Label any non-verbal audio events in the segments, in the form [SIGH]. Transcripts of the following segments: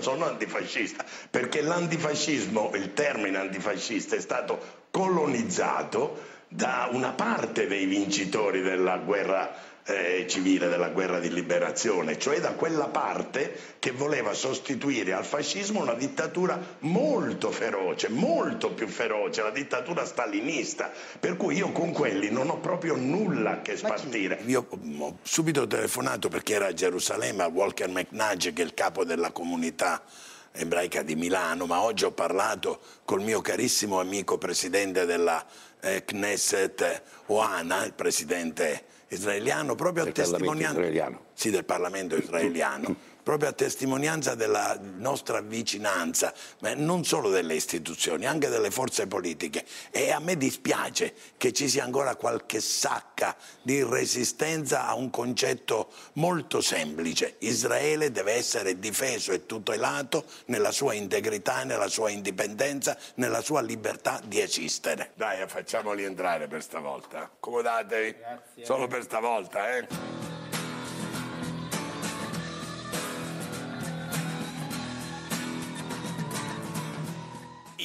Sono antifascista, perché l'antifascismo, il termine antifascista è stato colonizzato da una parte dei vincitori della guerra eh, civile, della guerra di liberazione, cioè da quella parte che voleva sostituire al fascismo una dittatura molto feroce, molto più feroce, la dittatura stalinista, per cui io con quelli non ho proprio nulla che spartire. Io ho subito telefonato perché era a Gerusalemme a Walker McNudge, che è il capo della comunità ebraica di Milano, ma oggi ho parlato col mio carissimo amico presidente della eh, Knesset Oana, il presidente israeliano, proprio a testimonianza Sì, del Parlamento israeliano, [LAUGHS] proprio a testimonianza della nostra vicinanza, ma non solo delle istituzioni, anche delle forze politiche. E a me dispiace che ci sia ancora qualche sacca di resistenza a un concetto molto semplice. Israele deve essere difeso e tutelato nella sua integrità, nella sua indipendenza, nella sua libertà di esistere. Dai, facciamoli entrare per stavolta. Accomodatevi. Solo per stavolta, eh.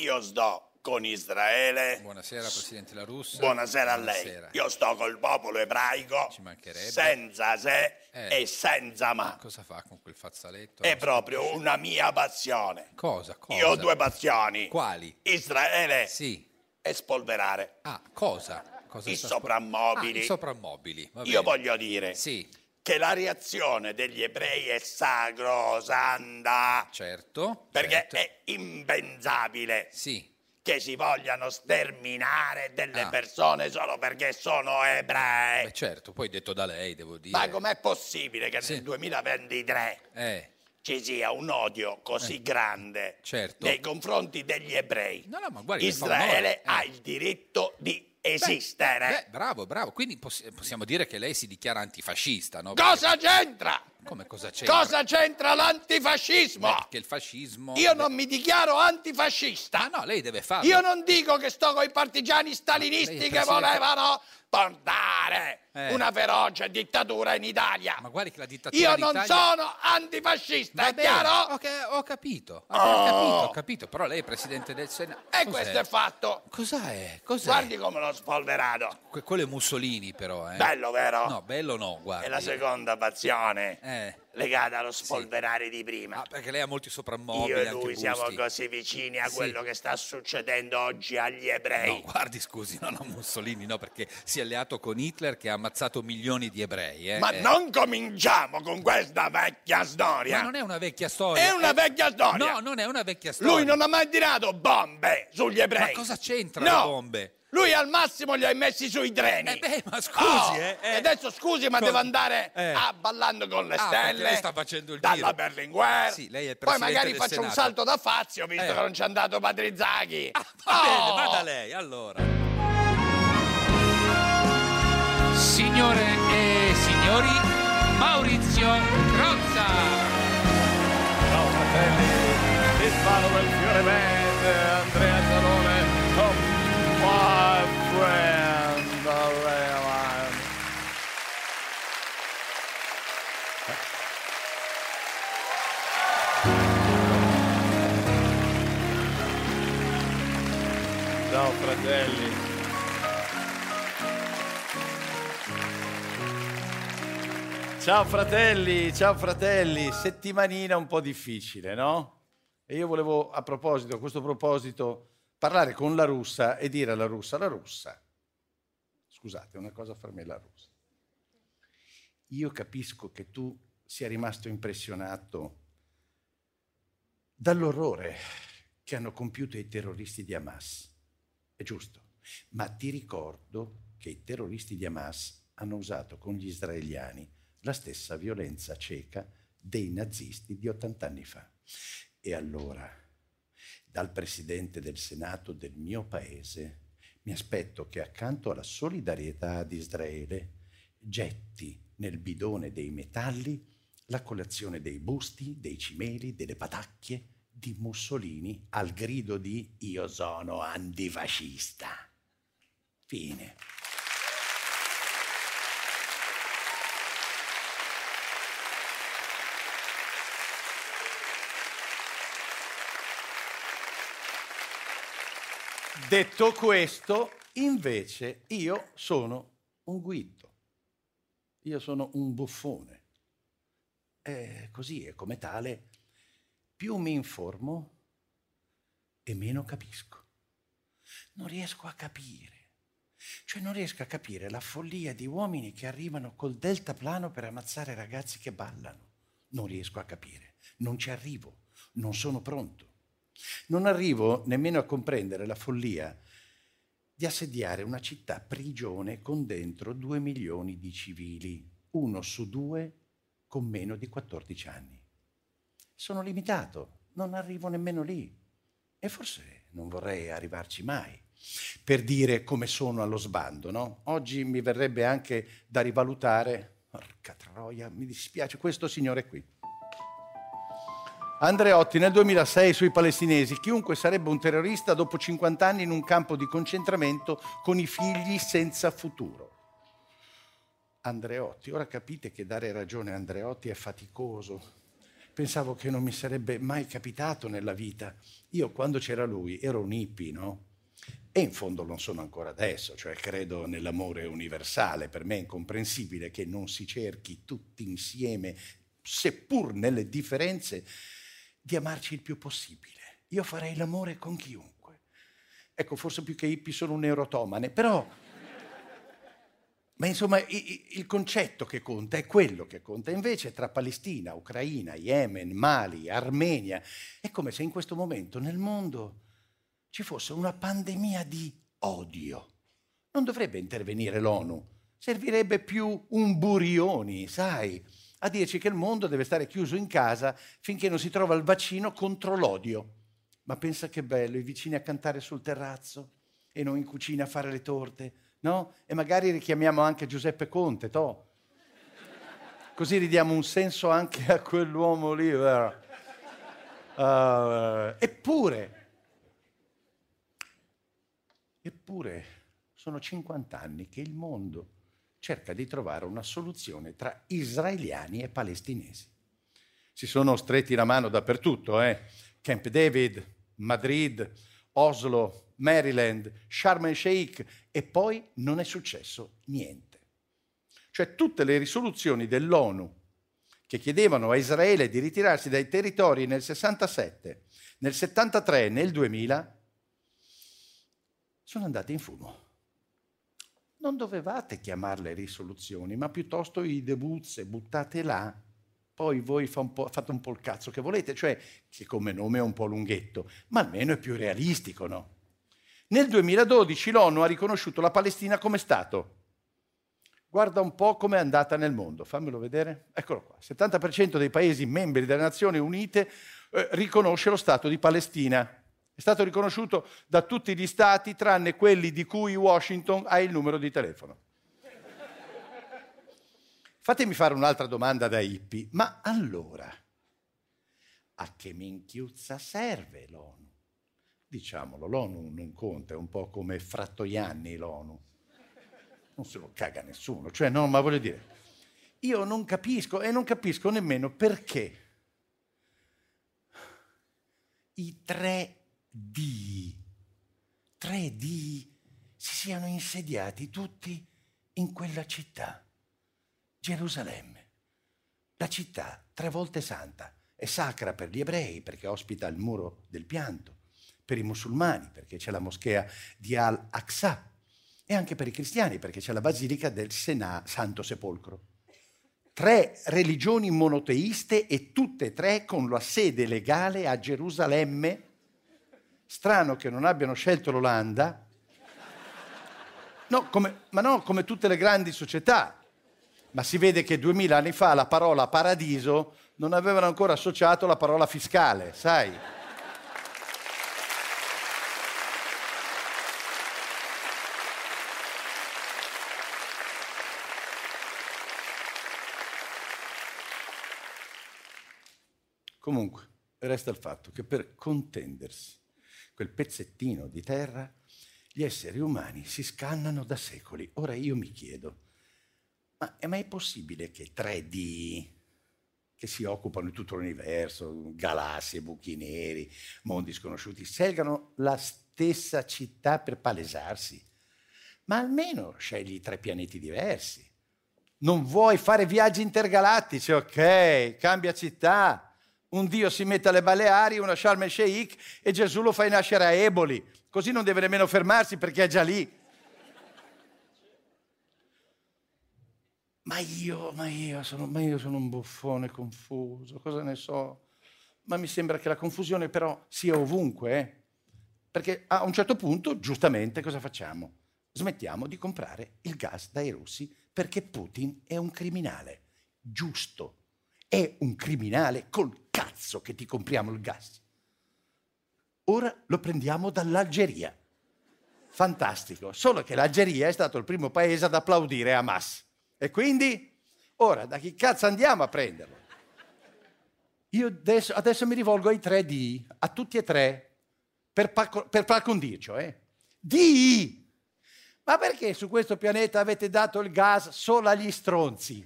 Io sto con Israele. Buonasera Presidente La Russa. Buonasera a lei. Buonasera. Io sto col popolo ebraico Ci mancherebbe. senza se Eh. e senza ma. Cosa fa con quel fazzoletto? È proprio una mia passione. Cosa? Cosa? Io ho due passioni. Quali? Israele Sì. e spolverare Ah, cosa? cosa i sta- soprammobili. Ah, i soprammobili. va Io voglio dire Sì, che la reazione degli ebrei è sacrosanta. certo. Perché certo. è impensabile Sì. che si vogliano sterminare delle Ah. persone solo perché sono ebrei. Beh, certo, poi detto da lei, devo dire. Ma com'è possibile che Sì. nel 2023 Eh, ci sia un odio così grande certo. nei confronti degli ebrei? No, no, fa Israele. Eh. ha il diritto di esistere. Beh, bravo, bravo. Quindi poss- possiamo dire che lei si dichiara antifascista, no? Cosa c'entra? Come cosa c'entra? Cosa c'entra l'antifascismo? Beh, che il fascismo... Io non mi dichiaro antifascista. Ah, no, lei deve farlo. Io non dico che sto con i partigiani stalinisti che volevano portare Eh. una feroce dittatura in Italia. Ma guardi che la dittatura Io non Italia- sono antifascista, Va è bene, chiaro? ok, ho capito, ho Oh. capito, ho capito, però lei è Presidente del Senato. E Cos'è? questo è fatto. Cos'è? Cos'è? Guardi come l'ho spolverato. Que- quello è Mussolini però, eh. Bello, vero? No, bello no, guardi. E la seconda passione Eh. Legata allo spolverare di prima. Ah, perché lei ha molti soprammobili, Io e lui siamo così vicini a Sì. quello che sta succedendo oggi agli ebrei. No, guardi, scusi, no, no, Mussolini, no, perché si è alleato con Hitler che ha ammazzato milioni di ebrei. eh. Ma Eh, non cominciamo con questa vecchia storia. ma non è una vecchia storia. È una eh. vecchia storia. No, non è una vecchia storia. Lui non ha mai tirato bombe sugli ebrei. Ma cosa c'entra no. le bombe? Lui al massimo li ha messi sui treni. Eh beh, ma scusi, Oh, eh, eh. E adesso scusi, ma Cosa- devo andare eh. a ballando con le Ah, stelle. lei sta facendo il dalla giro. Berlinguer. Sì, lei è Poi magari del faccio un Senato. salto da Fazio, visto Eh. che non c'è andato Patrizaghi. Va bene, Oh. vada lei, allora. Signore e signori, Maurizio Crozza. Ciao fratelli, il palo del fiore verde, Andrea Salone, Ciao fratelli. Ciao fratelli, ciao fratelli, settimanina un po' difficile, no? E io volevo a proposito, a questo proposito, parlare con la russa e dire alla russa, la russa, scusate, una cosa fra me e la russa. Io capisco che tu sia rimasto impressionato dall'orrore che hanno compiuto i terroristi di Hamas. È giusto, ma ti ricordo che i terroristi di Hamas hanno usato con gli israeliani la stessa violenza cieca dei nazisti di 80 anni fa. E allora, dal Presidente del Senato del mio paese, mi aspetto che accanto alla solidarietà ad Israele getti nel bidone dei metalli la colazione dei busti, dei cimeli, delle patacchie di Mussolini al grido di io sono antifascista. Fine. Detto questo, invece, io sono un guido, io sono un buffone. E così, e come tale, più mi informo e meno capisco. Non riesco a capire. Cioè non riesco a capire la follia di uomini che arrivano col deltaplano per ammazzare ragazzi che ballano. Non riesco a capire. Non ci arrivo. Non sono pronto. Non arrivo nemmeno a comprendere la follia di assediare una città prigione con dentro due milioni di civili, uno su due con meno di 14 anni. Sono limitato, non arrivo nemmeno lì e forse non vorrei arrivarci mai. Per dire come sono allo sbando, no? Oggi mi verrebbe anche da rivalutare, porca troia, mi dispiace, questo signore qui. Andreotti nel 2006 sui palestinesi, chiunque sarebbe un terrorista dopo 50 anni in un campo di concentramento con i figli senza futuro. Andreotti, ora capite che dare ragione a Andreotti è faticoso. Pensavo che non mi sarebbe mai capitato nella vita. Io quando c'era lui ero un hippie, no? E in fondo non sono ancora adesso, cioè credo nell'amore universale. Per me è incomprensibile che non si cerchi tutti insieme, seppur nelle differenze, di amarci il più possibile. Io farei l'amore con chiunque. Ecco, forse più che hippie sono un eurotomane, però... Ma insomma, il concetto che conta è quello che conta. Invece tra Palestina, Ucraina, Yemen, Mali, Armenia, è come se in questo momento nel mondo ci fosse una pandemia di odio. Non dovrebbe intervenire l'ONU, servirebbe più un Burioni, sai, a dirci che il mondo deve stare chiuso in casa finché non si trova il vaccino contro l'odio. Ma pensa che bello, i vicini a cantare sul terrazzo e noi in cucina a fare le torte, no? E magari richiamiamo anche Giuseppe Conte, to. Così ridiamo un senso anche a quell'uomo lì. Ah, eppure, eppure, sono 50 anni che il mondo cerca di trovare una soluzione tra israeliani e palestinesi. Si sono stretti la mano dappertutto, eh? Camp David, Madrid, Oslo, Maryland, Sharm el Sheikh e poi non è successo niente. Cioè tutte le risoluzioni dell'ONU che chiedevano a Israele di ritirarsi dai territori nel 67, nel 73, nel 2000, sono andate in fumo. Non dovevate chiamarle risoluzioni, ma piuttosto i debuzze, buttate là. Poi voi fa un fate un po' il cazzo che volete, cioè che come nome è un po' lunghetto, ma almeno è più realistico, no? Nel 2012 l'ONU ha riconosciuto la Palestina come Stato. Guarda un po' com'è andata nel mondo, fammelo vedere. Eccolo qua, il 70% dei paesi membri delle Nazioni Unite eh, riconosce lo Stato di Palestina. È stato riconosciuto da tutti gli stati tranne quelli di cui Washington ha il numero di telefono. Fatemi fare un'altra domanda da hippie. Ma allora, a che minchiuzza serve l'ONU? Diciamolo, l'ONU non conta, è un po' come Frattoianni l'ONU. Non se lo caga nessuno. Cioè, no, ma voglio dire, io non capisco e non capisco nemmeno perché i tre di tre di si siano insediati tutti in quella città, Gerusalemme. La città, tre volte santa, è sacra per gli ebrei perché ospita il muro del pianto, per i musulmani perché c'è la moschea di Al-Aqsa e anche per i cristiani perché c'è la basilica del Sena, Santo Sepolcro. Tre religioni monoteiste e tutte e tre con la sede legale a Gerusalemme Strano che non abbiano scelto l'Olanda, no, come, ma no, come tutte le grandi società. Ma si vede che duemila anni fa la parola paradiso non avevano ancora associato la parola fiscale, sai? Comunque, resta il fatto che per contendersi quel pezzettino di terra, gli esseri umani si scannano da secoli. Ora io mi chiedo, ma è mai possibile che 3D, che si occupano di tutto l'universo, galassie, buchi neri, mondi sconosciuti, scelgano la stessa città per palesarsi? Ma almeno scegli tre pianeti diversi. Non vuoi fare viaggi intergalattici, ok, cambia città, un dio si mette alle Baleari, una Sharm el Sheikh e Gesù lo fai nascere a Eboli, così non deve nemmeno fermarsi perché è già lì. Ma io, ma io, sono, ma io sono un buffone confuso, cosa ne so? Ma mi sembra che la confusione però sia ovunque, eh? perché a un certo punto, giustamente, cosa facciamo? Smettiamo di comprare il gas dai russi perché Putin è un criminale, giusto è un criminale col cazzo che ti compriamo il gas. Ora lo prendiamo dall'Algeria. Fantastico, solo che l'Algeria è stato il primo paese ad applaudire Hamas. E quindi, ora, da chi cazzo andiamo a prenderlo? Io adesso, adesso mi rivolgo ai 3D, a tutti e tre, per, per par condicio, eh? D! Ma perché su questo pianeta avete dato il gas solo agli stronzi?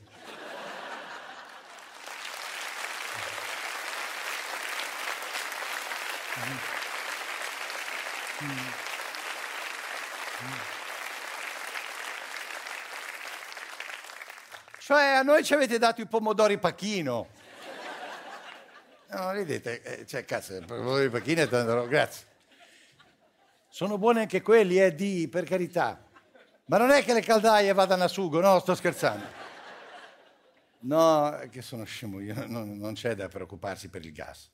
Cioè a noi ci avete dato i pomodori pachino. No, vedete, eh, cioè cazzo, i pomodori pachino è tanto... Grazie. Sono buoni anche quelli, eh, di, per carità. Ma non è che le caldaie vadano a sugo, no, sto scherzando. No, che sono scemo io, non, non c'è da preoccuparsi per il gas.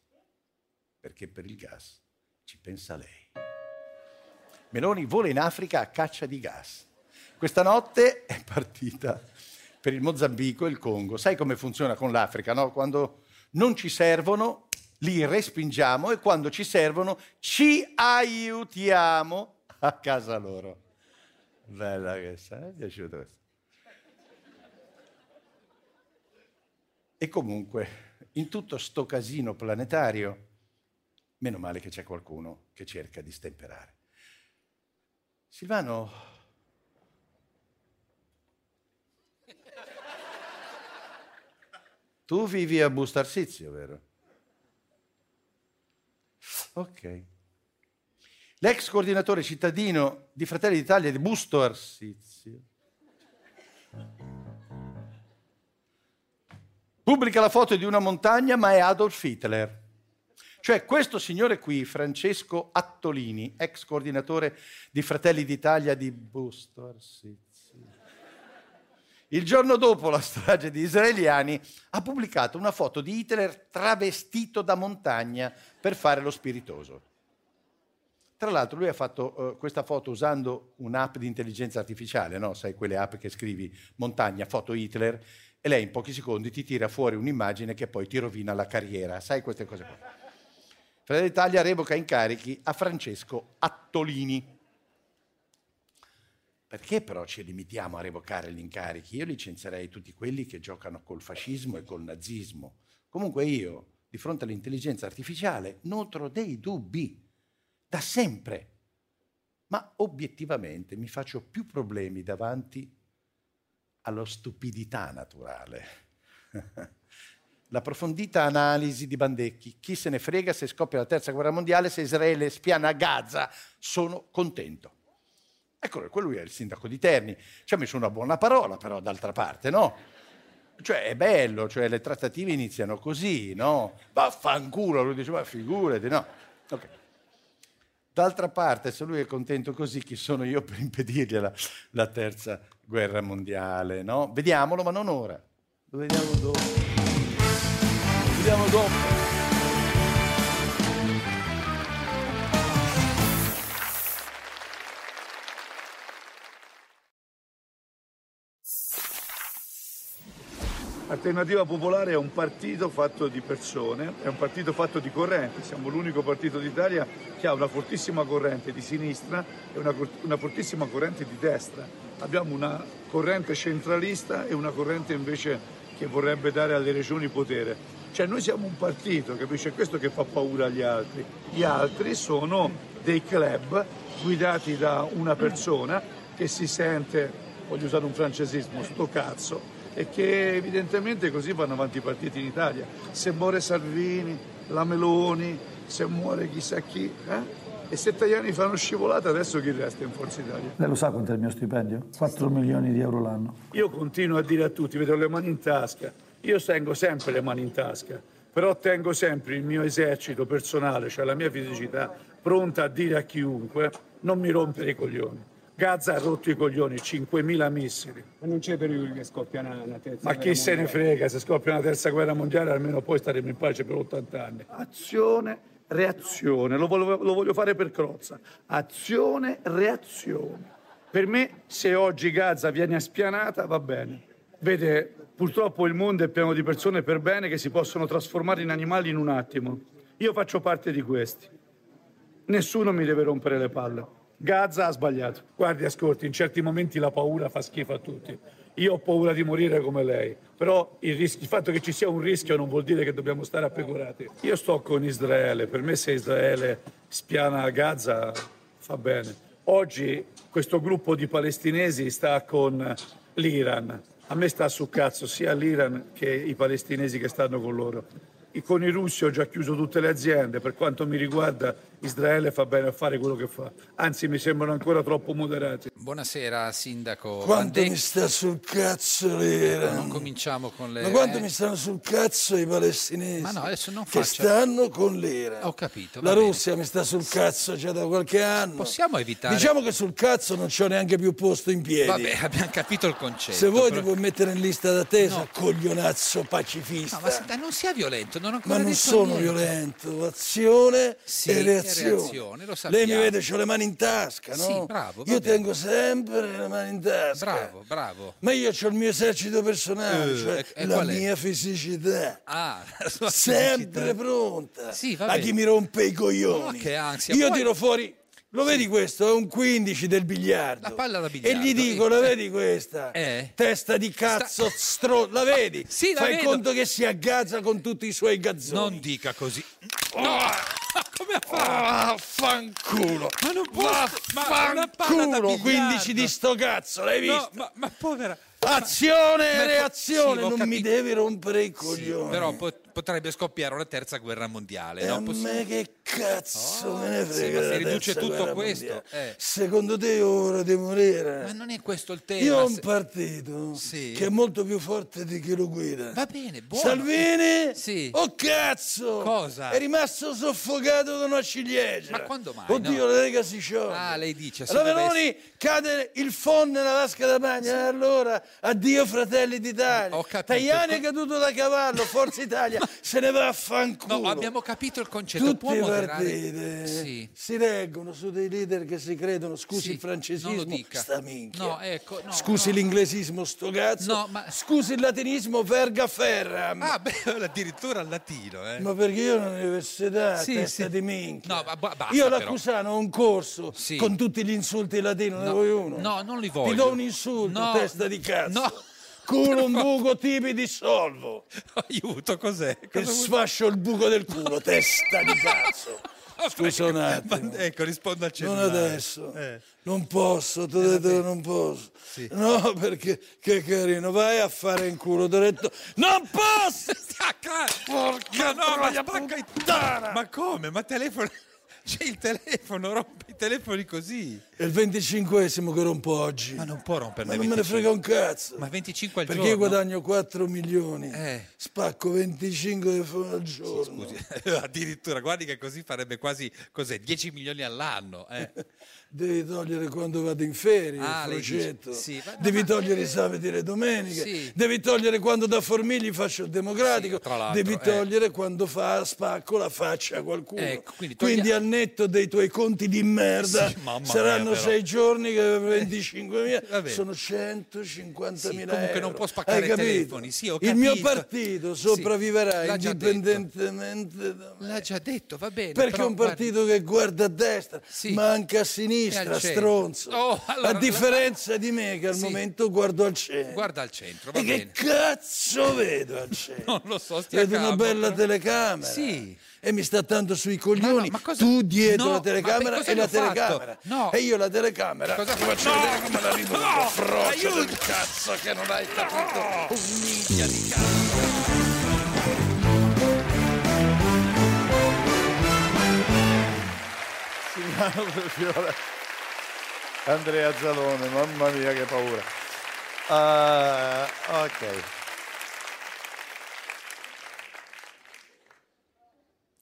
Perché per il gas ci pensa lei. Meloni vola in Africa a caccia di gas. Questa notte è partita per il Mozambico e il Congo. Sai come funziona con l'Africa, no? Quando non ci servono, li respingiamo e quando ci servono ci aiutiamo a casa loro. Bella questa, mi è piaciuta questa. E comunque, in tutto sto casino planetario, meno male che c'è qualcuno che cerca di stemperare. Silvano, [LAUGHS] tu vivi a Bustarsizio, vero? Ok. L'ex coordinatore cittadino di Fratelli d'Italia di Busto Arsizio. pubblica la foto di una montagna, ma è Adolf Hitler. Cioè questo signore qui, Francesco Attolini, ex coordinatore di Fratelli d'Italia di Busto Arsizio, il giorno dopo la strage di israeliani ha pubblicato una foto di Hitler travestito da montagna per fare lo spiritoso. Tra l'altro lui ha fatto eh, questa foto usando un'app di intelligenza artificiale, no? sai quelle app che scrivi montagna, foto Hitler, e lei in pochi secondi ti tira fuori un'immagine che poi ti rovina la carriera. Sai queste cose qua. Fratelli d'Italia revoca incarichi a Francesco Attolini. Perché però ci limitiamo a revocare gli incarichi? Io licenzierei tutti quelli che giocano col fascismo e col nazismo. Comunque io, di fronte all'intelligenza artificiale, nutro dei dubbi, da sempre. Ma obiettivamente mi faccio più problemi davanti allo stupidità naturale. [LAUGHS] L'approfondita analisi di Bandecchi. Chi se ne frega se scoppia la terza guerra mondiale, se Israele spiana Gaza, sono contento. Ecco, quello è il sindaco di Terni. Ci ha messo una buona parola, però, d'altra parte, no? Cioè, è bello, cioè, le trattative iniziano così, no? Vaffanculo, lui dice, ma figurati, no? Ok. D'altra parte, se lui è contento così, chi sono io per impedirgli la, la terza guerra mondiale, no? Vediamolo, ma non ora. Lo vediamo dopo. Lo vediamo dopo. Alternativa Popolare è un partito fatto di persone, è un partito fatto di correnti, siamo l'unico partito d'Italia che ha una fortissima corrente di sinistra e una, una, fortissima corrente di destra. Abbiamo una corrente centralista e una corrente invece che vorrebbe dare alle regioni potere. Cioè noi siamo un partito, capisce? È questo che fa paura agli altri. Gli altri sono dei club guidati da una persona che si sente, voglio usare un francesismo, sto cazzo, e che evidentemente così vanno avanti i partiti in Italia. Se muore Salvini, la Meloni, se muore chissà chi, eh? E se Tajani fanno scivolata, adesso chi resta in Forza Italia? Lei lo sa quanto è il mio stipendio? 4 milioni di euro l'anno. Io continuo a dire a tutti, vedo le mani in tasca. Io tengo sempre le mani in tasca, però tengo sempre il mio esercito personale, cioè la mia fisicità, pronta a dire a chiunque non mi rompere i coglioni. Gaza ha rotto i coglioni, 5.000 missili. Ma non c'è pericolo che scoppia una, una terza Ma chi se ne frega, se scoppia una terza guerra mondiale almeno poi staremo in pace per 80 anni. Azione, reazione, lo voglio, lo voglio fare per Crozza. Azione, reazione. Per me se oggi Gaza viene spianata va bene. Vede, purtroppo il mondo è pieno di persone per bene che si possono trasformare in animali in un attimo. Io faccio parte di questi. Nessuno mi deve rompere le palle. Gaza ha sbagliato. Guardi, ascolti, in certi momenti la paura fa schifo a tutti. Io ho paura di morire come lei, però il, rischio, il, fatto che ci sia un rischio non vuol dire che dobbiamo stare appecurati. Io sto con Israele, per me se Israele spiana Gaza fa bene. Oggi questo gruppo di palestinesi sta con l'Iran. A me sta sul cazzo sia l'Iran che i palestinesi che stanno con loro. Con i russi ho già chiuso tutte le aziende, per quanto mi riguarda Israele fa bene a fare quello che fa, anzi mi sembrano ancora troppo moderati. Buonasera Sindaco. Quanto Bandec... mi sta sul cazzo l'Iran? Non cominciamo con le... Ma quanto eh... mi stanno sul cazzo i palestinesi? Ma no, adesso non faccia... Che stanno con l'Iran. Ho capito. La bene. Russia mi sta sul cazzo già da qualche anno. Possiamo evitare... Diciamo che sul cazzo non c'ho neanche più posto in piedi. Vabbè, [LAUGHS] abbiamo capito il concetto. Se vuoi però... ti puoi mettere in lista d'attesa, no. coglionazzo pacifista. No, ma non sia violento, non ho ancora Ma non sono niente. violento, azione sì, e reazione. Reazione sappiamo. Lei mi vede, ho le mani in tasca, no? Sì, bravo. Io tengo sempre le mani in tasca. Bravo, bravo. Ma io ho il mio esercito personale, uh, cioè e, la mia fisicità. Ah, [LAUGHS] sempre fisicità. pronta. Sì, a chi mi rompe i coglioni. Oh, che ansia. Io Poi... tiro fuori. Lo vedi questo? È un 15 del biliardo. La palla da biliardo. E gli dico, la vedi questa? Eh? Testa di cazzo Sta... stro... La vedi? [LAUGHS] Sì, la Fai vedo. conto che si aggazza con tutti i suoi gazzoni. Non dica così. Oh. No! [LAUGHS] Come ha fatto? Ah, fanculo! Ma non può... Fanculo! 15 di sto cazzo, l'hai visto? No, ma, ma povera... Azione e reazione, sì, non mi devi rompere i Sì, coglioni. però po- potrebbe scoppiare una terza guerra mondiale. E no? a Possi- me che cazzo Oh, me ne sì, frega ma si riduce tutto questo, eh. Secondo te è ora di morire? Ma non è questo il tema. Io ho un partito Sì. che è molto più forte di chi lo guida. Va bene, buono. Salvini? Sì. Oh cazzo! Cosa? È rimasto soffocato da una ciliegia. Ma quando mai, Oddio, no? la Lega si scioglie. Ah, lei dice, La dovesse- Meloni cade il phon nella vasca da bagno. E allora, addio Fratelli d'Italia. Ho capito. Tajani è caduto da cavallo, Forza Italia [LAUGHS] se ne va a fanculo. No, abbiamo capito il concetto. Tutti Può moderare? partiti Sì. si reggono su dei leader che si credono, scusi Sì, il francesismo, sta minchia. No, ecco, no, scusi no. l'inglesismo, sto cazzo. No, ma- Scusi il latinismo, verga ferram. Ah, beh, [LAUGHS] addirittura al latino, eh. Ma perché io all'università, Sì, testa sì. di minchia. No, ba- basta, io l'Accusano ho un corso con tutti gli insulti latini, non ne vuoi uno? no, non li voglio. Ti do un insulto, testa di cazzo. no. Culo un buco, tipi di solvo. Aiuto, cos'è? Che Cosa vuoi- sfascio il buco del culo, [LAUGHS] testa di cazzo. [LAUGHS] Scusa un attimo. Ma- ecco, rispondo al Non cellulare. adesso, Eh. non posso, ti ho detto che non posso. Sì. No, perché che carino, vai a fare in culo, ti ho detto non posso! [LAUGHS] Stacca! Porca Ma no, ma puttana! Ma come? Ma telefono... C'è il telefono, rompe i telefoni così. È il 25esimo che rompo oggi. Ma non può romperne Ma non me ne 25. frega un cazzo. Ma 25 al Perché giorno? io guadagno 4 milioni, Eh. spacco 25 telefonate al giorno. Scusi, [LAUGHS] addirittura, guardi che così farebbe quasi, cos'è, 10 milioni all'anno. Eh. [LAUGHS] Devi togliere quando vado in ferie, Ah, lei dice- Frocetto. sì, ma- Devi ma- togliere i sabati e le domeniche. Sì. Devi togliere quando da Formigli faccio il democratico. Sì, Devi eh. togliere quando fa spacco la faccia a qualcuno. Ecco, quindi quindi, toglia- al netto dei tuoi conti di merda saranno mia, sei giorni che 25.000 Va bene. sono 150.000 Sì, euro. comunque non può spaccare i telefoni, Il mio partito sopravviverà indipendentemente da me. L'ha già detto, va bene. Perché è un partito che guarda a destra, ma anche a al sinistra, stronzo. Oh, allora- a differenza di me che al Sì. momento guardo al centro. Guarda al centro, va e che bene. cazzo vedo al centro? [LAUGHS] Non lo so, stia Vedo una bella però. telecamera. Sì. E mi sta tanto sui coglioni. ma cosa- Tu dietro No, la ma telecamera e la telecamera. No. E io la telecamera. Cosa ti fa- faccio No! vedere come la rido No! no! froccia Aiuto! del cazzo che non hai capito. Un minchia di cazzo. Andrea Zalone, mamma mia che paura. Ah, ok.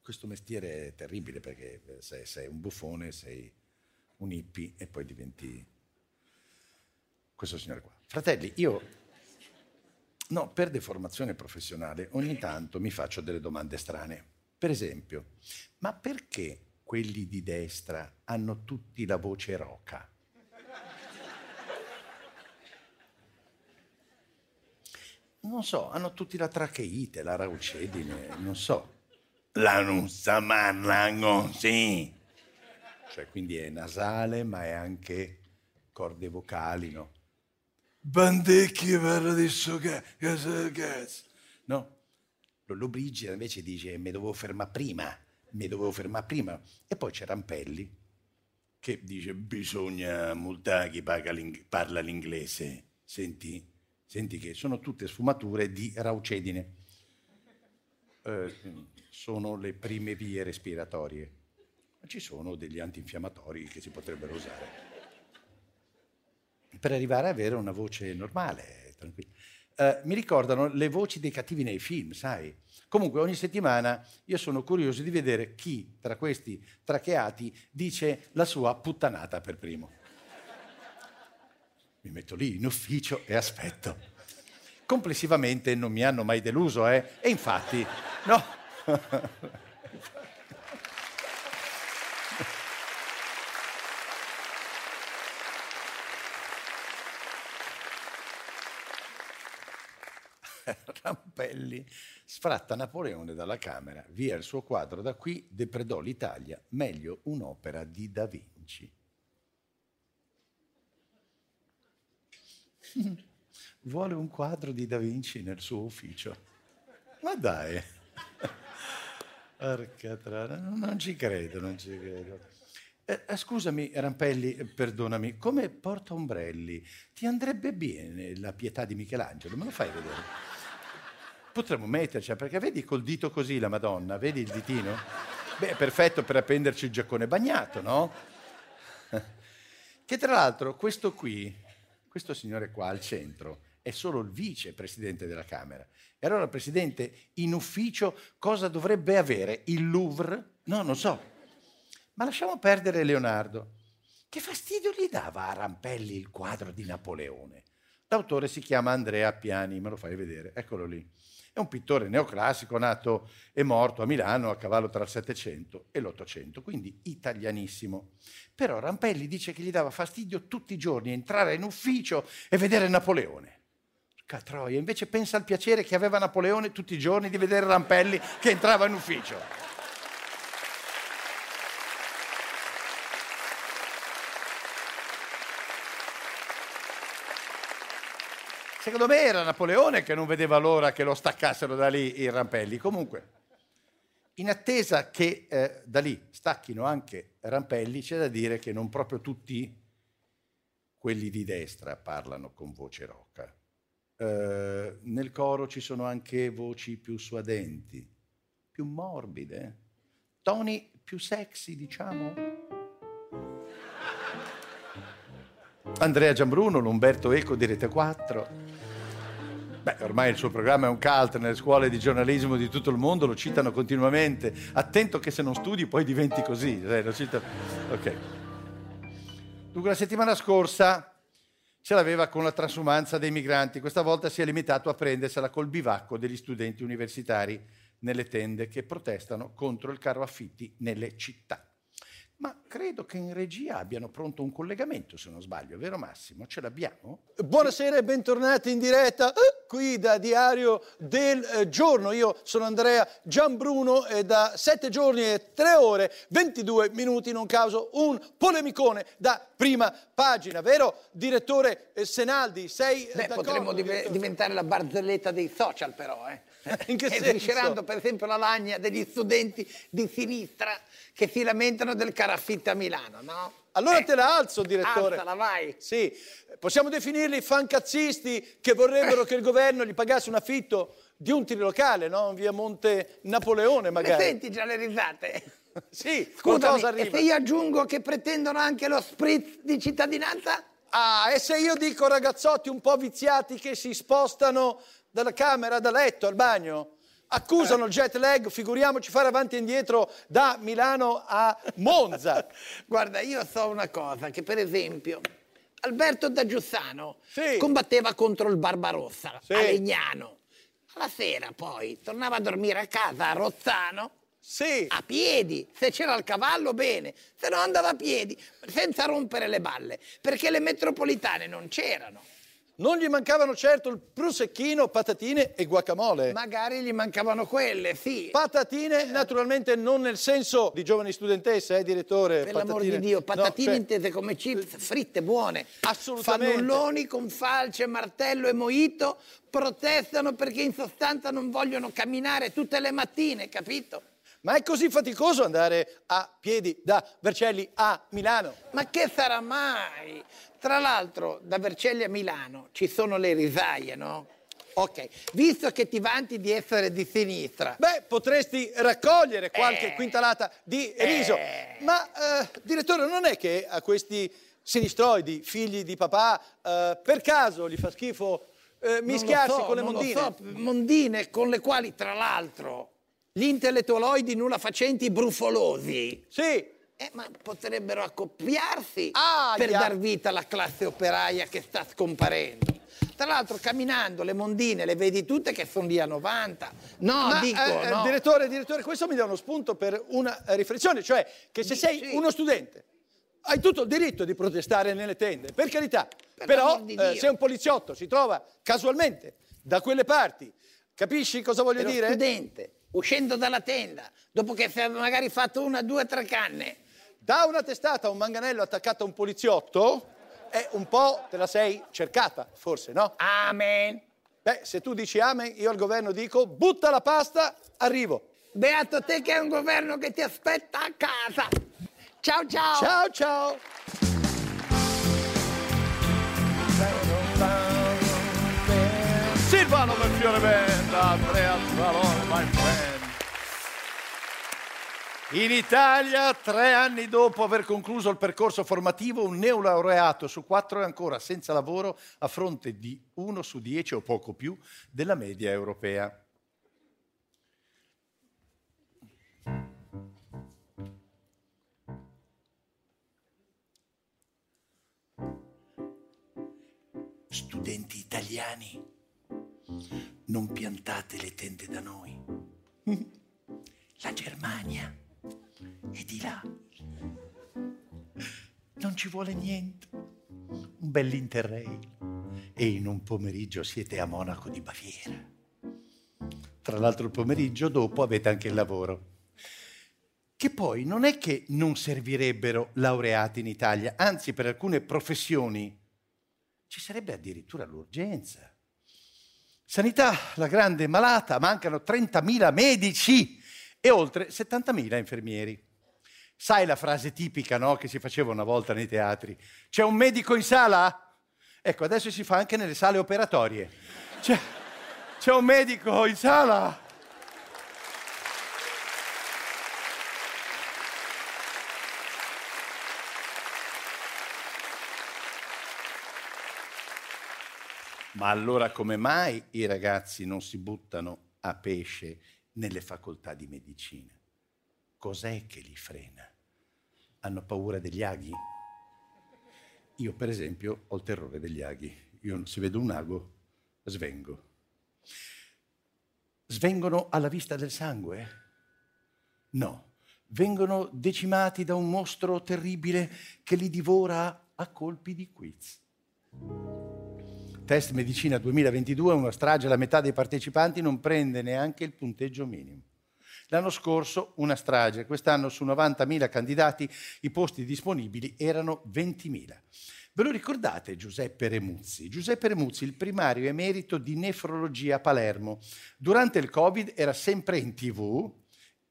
Questo mestiere è terribile perché sei, sei un buffone, sei un hippie e poi diventi questo signore qua. Fratelli, io no, per deformazione professionale ogni tanto mi faccio delle domande strane. Per esempio, ma perché quelli di destra hanno tutti la voce roca? Non so, hanno tutti la tracheite, la raucedine, non so. La nussa parla così. Cioè, quindi è nasale, ma è anche corde vocali, no? Bandecchi parla di sto ca- cazzo. cazzo. No? Lollo Brigida invece dice mi dovevo fermare prima, mi dovevo fermare prima. E poi c'è Rampelli che dice bisogna multare chi parla l'inglese. Senti, senti che sono tutte sfumature di raucedine. Eh, sono le prime vie respiratorie. Ci sono degli antinfiammatori che si potrebbero usare per arrivare ad avere una voce normale, tranquilla. Eh, mi ricordano le voci dei cattivi nei film, sai? Comunque ogni settimana io sono curioso di vedere chi tra questi tracheati dice la sua puttanata per primo. Mi metto lì in ufficio e aspetto. Complessivamente non mi hanno mai deluso, eh? E infatti, no. Rampelli sfratta Napoleone dalla Camera, via il suo quadro da qui, depredò l'Italia, meglio un'opera di Da Vinci. [LAUGHS] Vuole un quadro di Da Vinci nel suo ufficio. Ma dai, [LAUGHS] non ci credo, non ci credo. Eh, eh, scusami, Rampelli, eh, perdonami, come porta ombrelli ti andrebbe bene la pietà di Michelangelo? Me lo fai vedere? Potremmo metterci, perché vedi col dito così la Madonna, vedi il ditino? Beh, è perfetto per appenderci il giaccone bagnato, no? Che tra l'altro questo qui, questo signore qua al centro, è solo il vicepresidente della Camera. E allora presidente in ufficio cosa dovrebbe avere? Il Louvre? No, non so. Ma lasciamo perdere Leonardo. Che fastidio gli dava a Rampelli il quadro di Napoleone? L'autore si chiama Andrea Piani, me lo fai vedere, eccolo lì. È un pittore neoclassico nato e morto a Milano a cavallo tra il Settecento e l'Ottocento, quindi italianissimo. Però Rampelli dice che gli dava fastidio tutti i giorni entrare in ufficio e vedere Napoleone. Porca troia, invece pensa al piacere che aveva Napoleone tutti i giorni di vedere Rampelli che entrava in ufficio. Secondo me era Napoleone che non vedeva l'ora che lo staccassero da lì i Rampelli. Comunque, in attesa che eh, da lì stacchino anche Rampelli, c'è da dire che non proprio tutti quelli di destra parlano con voce roca. Eh, nel coro ci sono anche voci più suadenti, più morbide, toni più sexy, diciamo. Andrea Giambruno, l'Umberto Eco di Rete 4. Beh, ormai il suo programma è un cult nelle scuole di giornalismo di tutto il mondo, lo citano continuamente. Attento che se non studi poi diventi così. eh, lo citano- Ok. Dunque, la settimana scorsa ce l'aveva con la transumanza dei migranti, questa volta si è limitato a prendersela col bivacco degli studenti universitari nelle tende che protestano contro il caro affitti nelle città. Ma credo che in regia abbiano pronto un collegamento, se non sbaglio, vero Massimo? Ce l'abbiamo? Buonasera e bentornati in diretta eh, qui da Diario del eh, Giorno. Io sono Andrea Giambruno e da sette giorni e tre ore, 22 minuti, non causo un polemicone da prima pagina. Vero, direttore eh, Senaldi? Sei eh, Beh, d'accordo, potremmo dive- direttore? diventare la barzelletta dei social però, eh. [LAUGHS] In che E senso? sviscerando per esempio la lagna degli studenti di sinistra che si lamentano del caraffitto a Milano, no? Allora te la alzo, direttore. Alzala, vai. Sì, possiamo definirli fancazzisti che vorrebbero [LAUGHS] che il governo gli pagasse un affitto di un trilocale, no? Via Monte Napoleone, Ma magari. senti già le risate? [LAUGHS] Sì, Scusami, qualcosa e arriva. se io aggiungo che pretendono anche lo spritz di cittadinanza? Ah, e se io dico ragazzotti un po' viziati che si spostano dalla camera da letto al bagno? Accusano il jet lag, figuriamoci fare avanti e indietro da Milano a Monza. [LAUGHS] Guarda, io so una cosa, che per esempio Alberto da Giussano combatteva contro il Barbarossa Sì. a Legnano. Alla sera poi tornava a dormire a casa a Rozzano a piedi. Se c'era il cavallo, bene, se no andava a piedi, senza rompere le balle, perché le metropolitane non c'erano. Non gli mancavano certo il prosecchino, patatine e guacamole. Magari gli mancavano quelle, sì. Patatine, naturalmente non nel senso di giovani studentesse, eh, direttore. Per l'amor di patatine. Dio, No, patatine cioè, intese come chips fritte buone. Assolutamente. Fannulloni con falce, martello e moito protestano perché in sostanza non vogliono camminare tutte le mattine, capito? Ma è così faticoso andare a piedi da Vercelli a Milano? Ma che sarà mai? Tra l'altro, da Vercelli a Milano ci sono le risaie, no? Ok, visto che ti vanti di essere di sinistra. Beh, potresti raccogliere qualche Eh. quintalata di riso. Ma, eh, direttore, non è che a questi sinistroidi, figli di papà, eh, per caso gli fa schifo eh, mischiarsi so, con le non lo mondine? so, mondine con le quali, tra l'altro, gli intellettualoidi nulla facenti brufolosi. Sì. Eh, ma potrebbero accoppiarsi Aia. per dar vita alla classe operaia che sta scomparendo. Tra l'altro, camminando, le mondine le vedi tutte che sono lì a 90. No, Ma, dico, eh, eh, no. Direttore, direttore, questo mi dà uno spunto per una riflessione, cioè che se sei uno studente hai tutto il diritto di protestare nelle tende, per carità, però l'amor di eh, se un poliziotto si trova casualmente da quelle parti, capisci cosa voglio lo dire? studente, uscendo dalla tenda, dopo che si è magari fatto una, due, tre canne. Da una testata a un manganello attaccato a un poliziotto, è un po' te la sei cercata, forse, no? Amen. Beh, se tu dici amen, io al governo dico butta la pasta, arrivo. Beato te che è un governo che ti aspetta a casa. Ciao ciao. Ciao ciao. Silvano Melchiore Band, Andrea Zalone, my friend. In Italia, tre anni dopo aver concluso il percorso formativo, un neolaureato su quattro è ancora senza lavoro a fronte di uno su dieci o poco più della media europea. Studenti italiani, non piantate le tende da noi. [LAUGHS] La Germania è di là. Non ci vuole niente. Un bell'interrail. E in un pomeriggio siete a Monaco di Baviera. Tra l'altro il pomeriggio dopo avete anche il lavoro. Che poi non è che non servirebbero laureati in Italia, anzi per alcune professioni ci sarebbe addirittura l'urgenza. Sanità, la grande malata, mancano 30.000 medici e oltre 70.000 infermieri. Sai la frase tipica no, che si faceva una volta nei teatri? C'è un medico in sala? Ecco, adesso si fa anche nelle sale operatorie. C'è, c'è un medico in sala? Ma allora come mai i ragazzi non si buttano a pesce nelle facoltà di medicina? Cos'è che li frena? Hanno paura degli aghi? Io, per esempio, ho il terrore degli aghi. Io se vedo un ago, svengo. Svengono alla vista del sangue? No, vengono decimati da un mostro terribile che li divora a colpi di quiz. Test Medicina 2022, una strage, la metà dei partecipanti non prende neanche il punteggio minimo. L'anno scorso una strage, quest'anno su 90.000 candidati i posti disponibili erano 20.000. Ve lo ricordate Giuseppe Remuzzi? Giuseppe Remuzzi, il primario emerito di nefrologia a Palermo. Durante il Covid era sempre in tv.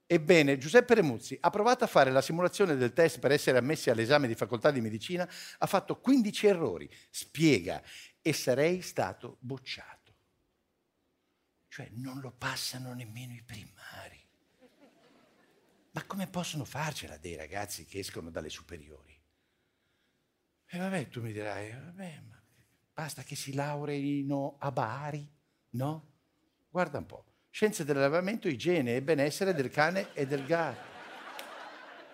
Ebbene, Giuseppe Remuzzi ha provato a fare la simulazione del test per essere ammessi all'esame di facoltà di medicina, ha fatto 15 errori. Spiega, e sarei stato bocciato. Cioè non lo passano nemmeno i primari. Ma come possono farcela dei ragazzi che escono dalle superiori? E vabbè, tu mi dirai, vabbè, ma basta che si laureino a Bari, no? Guarda un po', scienze dell'allevamento, igiene e benessere del cane e del gatto.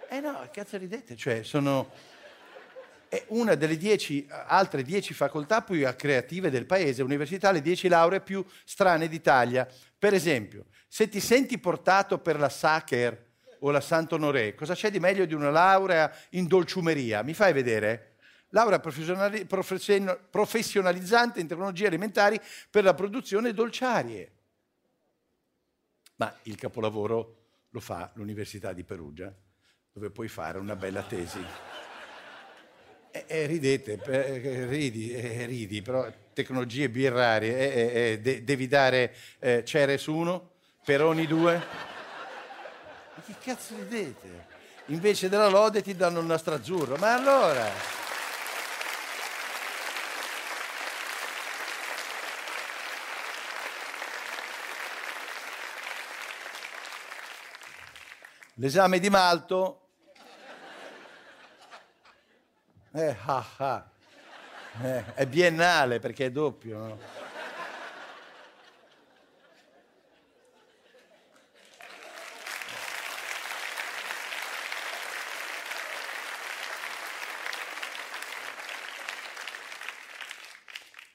Eh no, cazzo ridete, cioè sono è una delle dieci, altre dieci facoltà più creative del paese, università, le dieci lauree più strane d'Italia. Per esempio, se ti senti portato per la Sacher o la Sant'Onoré, cosa c'è di meglio di una laurea in dolciumeria? Mi fai vedere? Laurea professionali- professionalizzante in tecnologie alimentari per la produzione dolciarie. Ma il capolavoro lo fa l'Università di Perugia, dove puoi fare una bella tesi. E, e ridete, eh, ridi, eh, ridi, però tecnologie birrarie, eh, eh de- devi dare eh, Ceres 1, Peroni 2. Ma che cazzo ridete? Invece della lode ti danno il nastro azzurro. Ma allora... L'esame di Malto Eh, ah, ah. Eh, è biennale perché è doppio. No?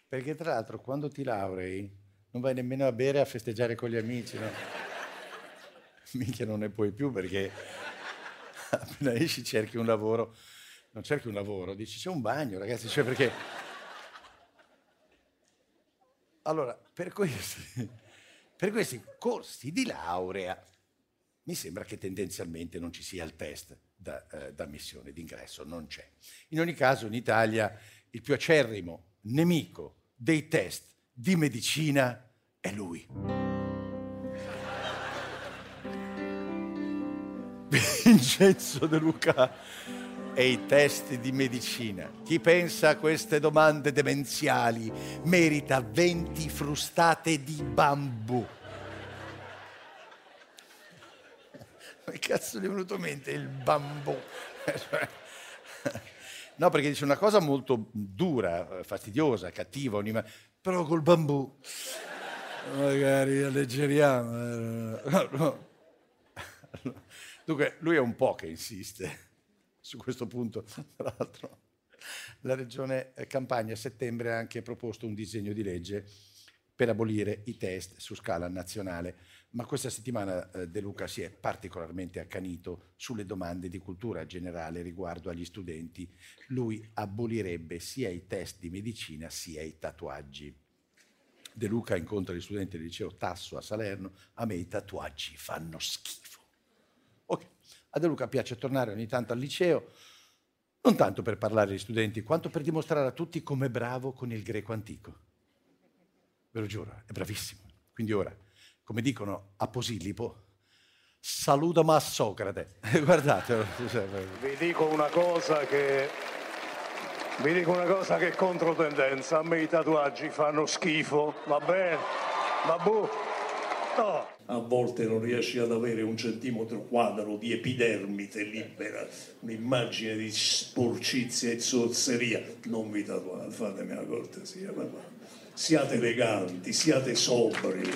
Perché tra l'altro quando ti laurei non vai nemmeno a bere a festeggiare con gli amici, no? Minchia non ne puoi più perché appena esci cerchi un lavoro non cerchi un lavoro, dici c'è un bagno, ragazzi, cioè perché... [LAUGHS] Allora, per questi, [LAUGHS] per questi corsi di laurea mi sembra che tendenzialmente non ci sia il test da, eh, d'ammissione, d'ingresso, non c'è. In ogni caso in Italia il più acerrimo nemico dei test di medicina è lui. [LAUGHS] Vincenzo De Luca e i test di medicina. Chi pensa a queste domande demenziali merita 20 frustate di bambù. Come cazzo gli è venuto in mente il bambù? No, perché dice una cosa molto dura, fastidiosa, cattiva, onima- però col bambù magari alleggeriamo. eh. Dunque, lui è un po' che insiste su questo punto. [LAUGHS] Tra l'altro, la regione Campania a settembre ha anche proposto un disegno di legge per abolire i test su scala nazionale, ma questa settimana eh, De Luca si è particolarmente accanito sulle domande di cultura generale riguardo agli studenti. Lui abolirebbe sia i test di medicina sia i tatuaggi. De Luca incontra gli studenti del liceo Tasso a Salerno, a me i tatuaggi fanno schifo. A De Luca piace tornare ogni tanto al liceo, non tanto per parlare agli studenti, quanto per dimostrare a tutti com'è bravo con il greco antico. Ve lo giuro, è bravissimo. Quindi ora, come dicono a Posillipo, saluta ma Socrate. [LAUGHS] Guardate. Vi dico una cosa che. Vi dico una cosa che è controtendenza. A me i tatuaggi fanno schifo, va bene? Ma boh. No. A volte non riesci ad avere un centimetro quadro di epidermite libera, un'immagine di sporcizia e zozzeria. Non vi tatuate, fatemi la cortesia. bene. Siate eleganti, siate sobri,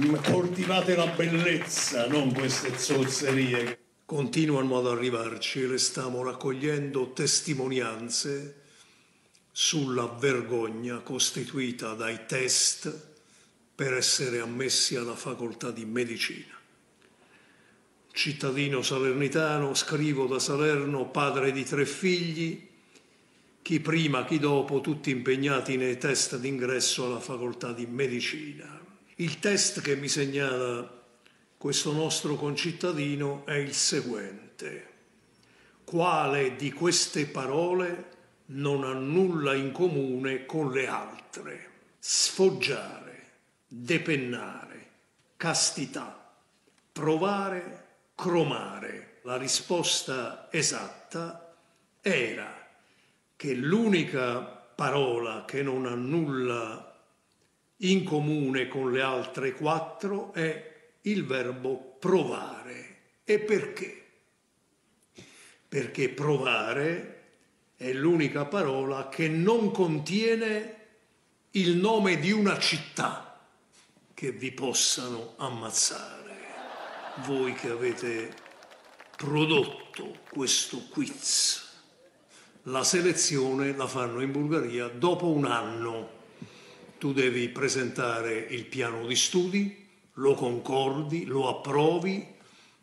Mm, coltivate la bellezza, non queste zozzerie. Continuano ad arrivarci le stiamo raccogliendo testimonianze sulla vergogna costituita dai test per essere ammessi alla facoltà di medicina. Cittadino salernitano, scrivo da Salerno, padre di tre figli, chi prima, chi dopo, tutti impegnati nei test d'ingresso alla facoltà di medicina. Il test che mi segnala questo nostro concittadino è il seguente. Quale di queste parole non ha nulla in comune con le altre? Sfoggiare, depennare, castità, provare, cromare. La risposta esatta era che l'unica parola che non ha nulla in comune con le altre quattro è il verbo provare. E perché? Perché provare è l'unica parola che non contiene il nome di una città che vi possano ammazzare. Voi che avete prodotto questo quiz. La selezione la fanno in Bulgaria dopo un anno. Tu devi presentare il piano di studi, lo concordi, lo approvi.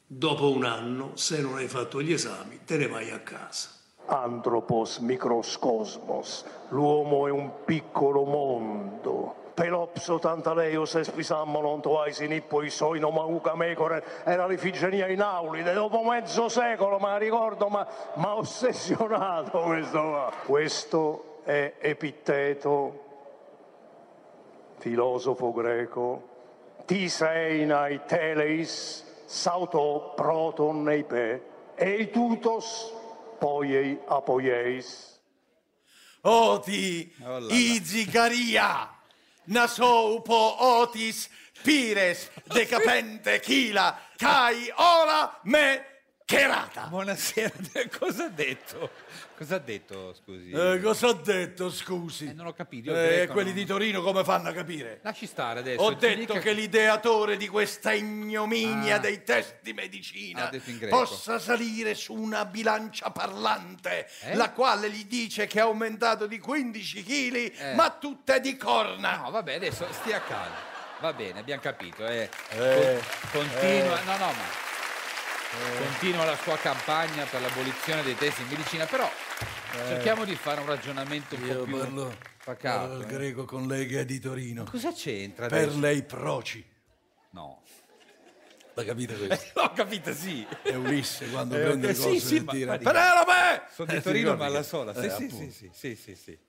Dopo un anno, se non hai fatto gli esami, te ne vai a casa. Anthropos microscosmos, l'uomo è un piccolo mondo. Pelopso tantaleos espisammo non toai sinippo i soi nomauca mecore era l'Ifigenia in Aulide dopo mezzo secolo ma ricordo ma, ma ossessionato questo qua. questo è Epitteto filosofo greco tiseinai teleis sauto proton neipe eitutos poiei apoieis Oti, Oh. Izicaria, nasoupo otis pires decapente chila, kai ola me Cherata. Buonasera, [LAUGHS] cosa ha detto? Cosa ha detto, scusi? Eh, cosa ho detto, scusi? Eh, non ho capito. Eh, greco quelli non- di Torino come fanno a capire? Lasci stare adesso. Ho detto dica- che l'ideatore di questa ignominia Ah. dei test di medicina Ha greco. possa salire su una bilancia parlante, Eh? la quale gli dice che è aumentato di 15 kg, Eh. ma tutte di corna. No, vabbè, adesso stia calmo. Va bene, abbiamo capito. Eh. Con- continua, no, no, ma continua la sua campagna per l'abolizione dei test in medicina, però cerchiamo di fare un ragionamento un po' Eh. Più parlo, pacato. parlo eh. greco con lei che è di Torino. Cosa c'entra Per adesso? lei proci. No. La capite [LAUGHS] questo? Ho capito, sì. È Ulisse quando [LAUGHS] Eh, prende ok, il sì, coso sì, e tira. Penelope! Sono Eh, di ti Torino, ma alla sola. Sì, eh, sì, sì, sì, sì, sì, sì.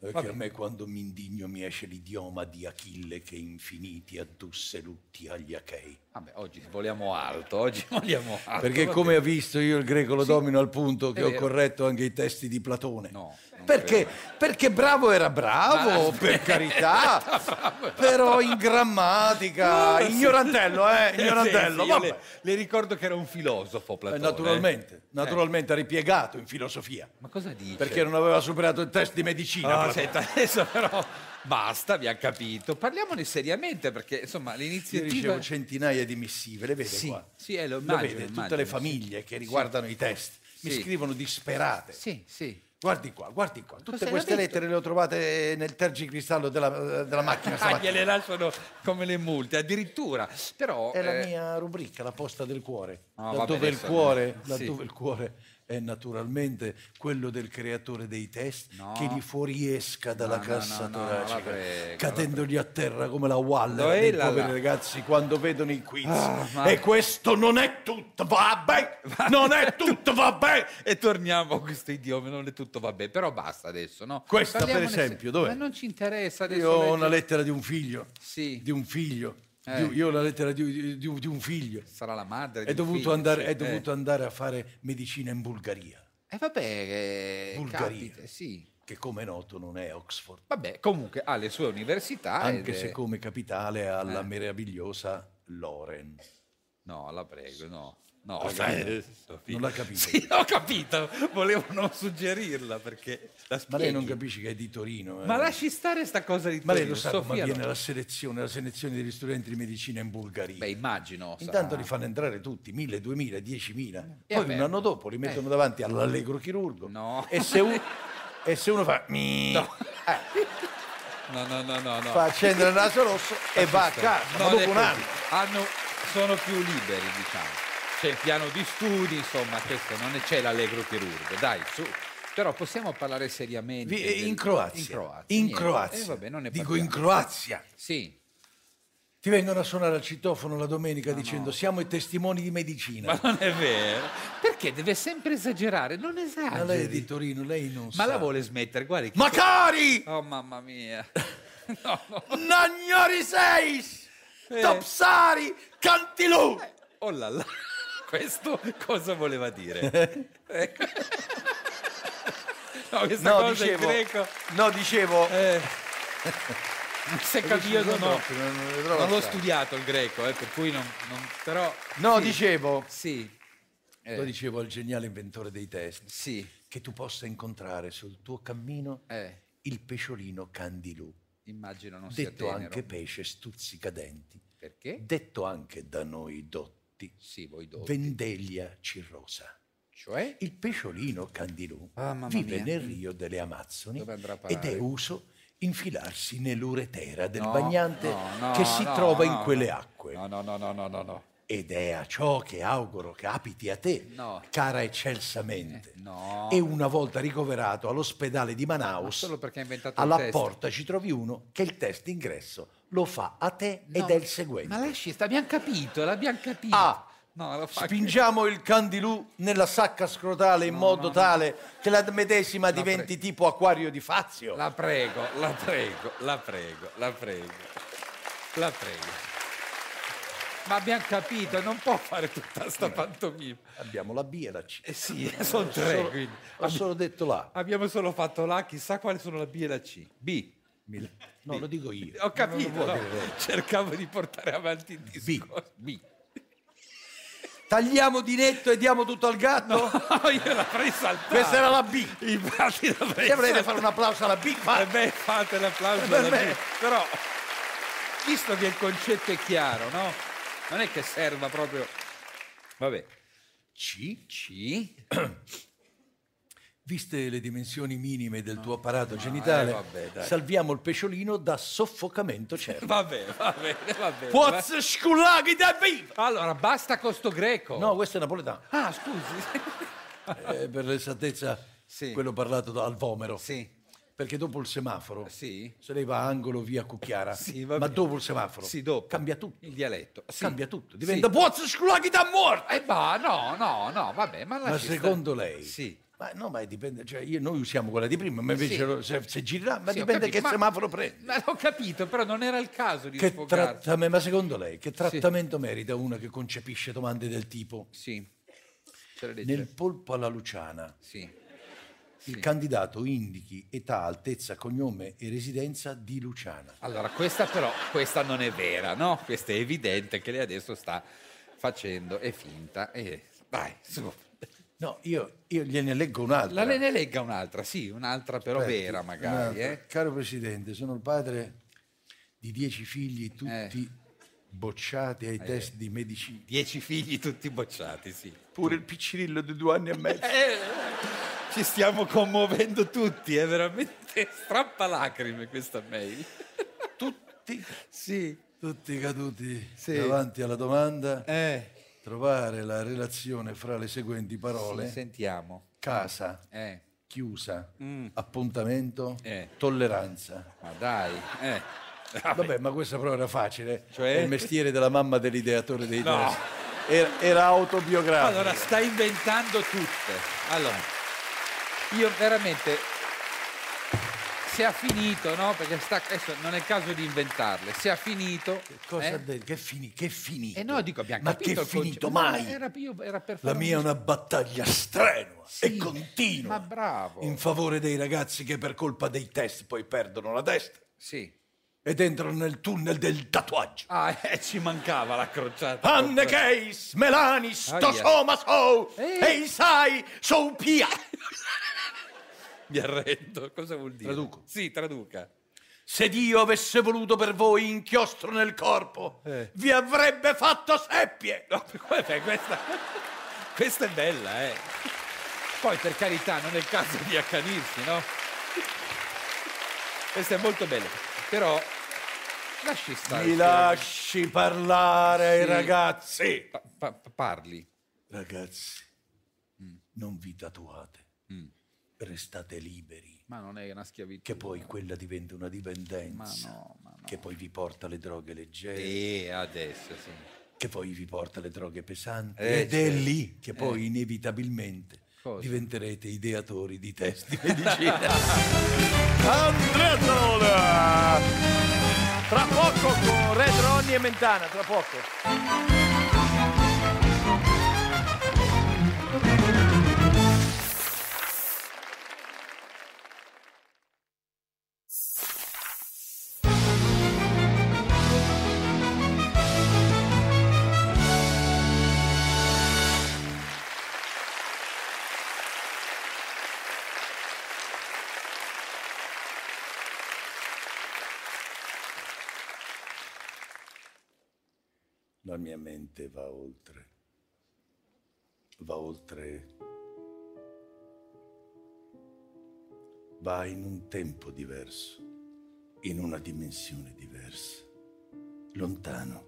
Perché Vabbè. a me quando mi indigno mi esce l'idioma di Achille che infiniti addusse lutti agli Achei. Vabbè, oggi voliamo alto, oggi [LAUGHS] voliamo alto. Perché come ha visto io il greco lo Sì. domino al punto che ho corretto anche i testi di Platone. No, Perché? Perché bravo era bravo, Ma- per carità, [LAUGHS] però in grammatica, No, sì. ignorantello, eh, [LAUGHS] Sì, ignorantello, sì, io vabbè. le, le ricordo che era un filosofo Eh, Platone. naturalmente, eh. naturalmente ha ripiegato in filosofia. Ma cosa dice? Perché non aveva superato il test di medicina. Ah, Platone. senta, adesso però basta, abbiamo capito. Parliamone seriamente perché insomma Io l'iniziativa... ricevo centinaia di missive, le vede Sì, qua? sì, eh, lo Lo immagino, vede, tutte immagino, le sì. famiglie che Sì. riguardano i test mi scrivono disperate. Sì, sì. Guardi qua, guardi qua, tutte Cosa le queste lettere le ho trovate nel tergicristallo della, della macchina Ah, gliele lasciano come le multe, addirittura. Però... È la eh, mia rubrica, la posta del cuore. Ah, laddove, il cuore, no. Laddove il cuore è naturalmente quello del creatore dei test No. che gli fuoriesca dalla No, cassa no, toracica, prego, cadendogli a terra come la Waller Dov'è dei poveri la- ragazzi quando vedono i quiz. Ah, ma- E questo non è tutto, vabbè, non è tutto, vabbè. E torniamo a questo idioma, non è tutto vabbè, però basta adesso, no? Questa, per Parliamone se- esempio, dov'è? Ma non ci interessa adesso. Io ho una lettera di un figlio, Sì. di un figlio, Eh. io ho la lettera di, di un- di un figlio. Sarà la madre. È dovuto, figlio, andare, sì. è Eh. dovuto andare a fare medicina in Bulgaria. E vabbè, eh, Bulgaria. capita, sì. Che come è noto non è Oxford. Vabbè, comunque ha le sue università. Anche ed è- se come capitale ha la Eh. meravigliosa Loren. No, la prego, no. No, Sofì. Non l'ha capito? [LAUGHS] Sì, ho capito. Volevo non suggerirla perché la Ma lei non capisce che è di Torino. eh? Ma lasci stare sta cosa di Ma lei Torino, lo sa come Sofia, avviene no. la selezione, la selezione degli studenti di medicina in Bulgaria? Beh, immagino. Intanto sarà- li fanno entrare tutti, 1000, 2000, 10.000. E Poi vabbè. un anno dopo li mettono davanti all'allegro chirurgo. No. E se, un- [LAUGHS] e se uno fa... No. No, no, no, no, no. fa accendere il naso rosso e va a casa. stare. Ma dopo un anno. Hanno- sono più liberi, diciamo. C'è il piano di studi, insomma, questo non c'è l'allegro chirurgo, dai, su. Però possiamo parlare seriamente. Vi- del- in Croazia. In Croazia. In. Croazia. Eh, vabbè, non ne Dico in Croazia. Sì. Ti vengono a suonare al citofono la domenica dicendo siamo i testimoni di medicina. Ma non è vero. Perché deve sempre esagerare? Non Ma esageri. lei è di Torino, lei non Ma sa. la vuole smettere, guardi. che- Macari! Oh, mamma mia. [LAUGHS] No, no. Nagnori seis! Eh. Topsari! Cantilù! Oh là là. Questo cosa voleva dire? [LAUGHS] Eh. [LAUGHS] No, questa No, cosa dicevo, greco. no, dicevo... Eh. [LAUGHS] Se capito, ho- troppi, non- non l'ho studiato il greco, eh, per cui non, non- però No, sì, dicevo... sì, eh, Lo dicevo al geniale inventore dei test. sì, Che tu possa incontrare sul tuo cammino eh, il pesciolino Candilù. immagino non sia Detto tenero. anche pesce stuzzicadenti. Perché? Detto anche da noi dotti. Sì, voi dotti. Vendeglia cirrosa. Cioè? Il pesciolino Candilù Ah, vive mia. nel Rio delle Amazzoni ed è uso infilarsi nell'uretera del No, bagnante no, no, che si trova in quelle acque. No, no, no, no, no, no. Ed è a ciò che auguro capiti a te, No. cara eccelsamente. No. E una volta ricoverato all'ospedale di Ma Manaus, inventato alla porta ci trovi uno che il test d'ingresso lo fa a te No, ed è il seguente. Ma lasci, abbiamo capito, l'abbiamo capito. A. Fa Spingiamo il candilù nella sacca scrotale in modo tale che la medesima diventi tipo acquario di Fazio. La prego, la prego, la prego, la prego, la prego. Ma abbiamo capito, non può fare tutta sta pantomima. Abbiamo la B e la C. Eh sì, sono Ho tre, solo- quindi. Ho solo detto là. Abbiamo solo fatto là, chissà quali sono la B e la C. B. No, lo dico io. Ho capito, no? cercavo di portare avanti il discorso. B. Tagliamo di netto e diamo tutto al gatto? No, io l'avrei saltata. Questa era la B. Infatti l'avrei Se volete fare un applauso alla B, Eh fa. beh, fate l'applauso Per alla me. B. Però, visto che il concetto è chiaro, no? Non è che serva proprio... Vabbè. C. C. [CLEARS THROAT] Viste le dimensioni minime del tuo apparato genitale, eh, vabbè, dai. salviamo il pesciolino da soffocamento certo. [LAUGHS] Va bene, va bene, va bene. Poz sculaghi da viva! Allora, basta con sto greco. No, questo è napoletano. Ah, scusi. [LAUGHS] Eh, per l'esattezza, Sì. quello parlato da- al vomero. Sì. Perché dopo il semaforo, Sì. se lei va a angolo via Cucchiara, Sì, ma dopo il semaforo, Sì, dopo. cambia tutto. Il dialetto. Sì. Cambia tutto. Diventa Sì. Poz sculaghi da morto! Eh, bah, no, no, no, vabbè, ma Ma secondo lei, Sì. Ma no, ma dipende, cioè io- noi usiamo quella di prima, ma invece Sì. lo- se, se girerà, ma Sì, dipende capito, che ma- semaforo prendi. Ma ho capito, però non era il caso di Che trattamento, ma secondo lei, che trattamento merita una che concepisce domande del tipo? Sì. Nel polpo alla Luciana, Sì. Il candidato indichi età, altezza, cognome e residenza di Luciana. Allora, questa però, questa non è vera, no? Questa è evidente che lei adesso sta facendo, è finta. E dai, su. No, io, io gliene leggo un'altra. La ne legga un'altra, sì, un'altra però Aspetti, vera magari. Eh? Caro Presidente, sono il padre di dieci figli, tutti bocciati ai Eh. test di medicina. Dieci figli tutti bocciati, sì. Pure il piccirillo di due anni e mezzo. Ci stiamo commuovendo tutti, è veramente strappalacrime questa mail. Tutti? Sì. Tutti caduti Sì. davanti alla domanda. Eh. Trovare la relazione fra le seguenti parole. Sì, sentiamo. Casa, Eh. chiusa, Mm. appuntamento, Eh. tolleranza. Ma dai, eh. Vabbè, ma questa però era facile. Cioè? È il mestiere della mamma dell'ideatore dei No. test. Era, era autobiografico. Allora, sta inventando tutte. Allora, io veramente. Se ha finito, no? Perché sta, adesso non è il caso di inventarle. Se ha finito. Cosa eh? detto? Che, fini, che finito? Eh no, dico, abbiamo Ma che concetto. finito mai? Era, era La mia è un- una battaglia strenua e continua Ma bravo. in favore dei ragazzi che per colpa dei test poi perdono la testa Sì. ed entrano nel tunnel del tatuaggio. Ah, [LAUGHS] eh, ci mancava la crociata. Anne Case, Melani, sto Aia. soma so, Eh. e Isai, so pia. Mi arrendo. Cosa vuol dire? Traduco. Sì, traduca. Se Dio avesse voluto per voi inchiostro nel corpo, Eh. vi avrebbe fatto seppie. No, beh, questa, questa è bella, eh. Poi, per carità, non è il caso di accanirsi, no? Questa è molto bella. Però, lasci stare. Mi lasci parlare ai Sì. ragazzi. Pa- pa- parli. Ragazzi, non vi tatuate. Restate liberi. Ma non è una schiavitù. Che poi quella diventa una dipendenza. Ma no, ma no. Che poi vi porta alle droghe leggere. E adesso, sì. Che poi vi porta alle droghe pesanti. Eh, Ed è certo. lì che poi Eh. inevitabilmente Cosa? diventerete ideatori di test di [LAUGHS] medicina. Andrea Zola! Tra poco con Red Ronnie e Mentana, tra poco. La mia mente va oltre. Va oltre. Va in un tempo diverso, in una dimensione diversa. Lontano.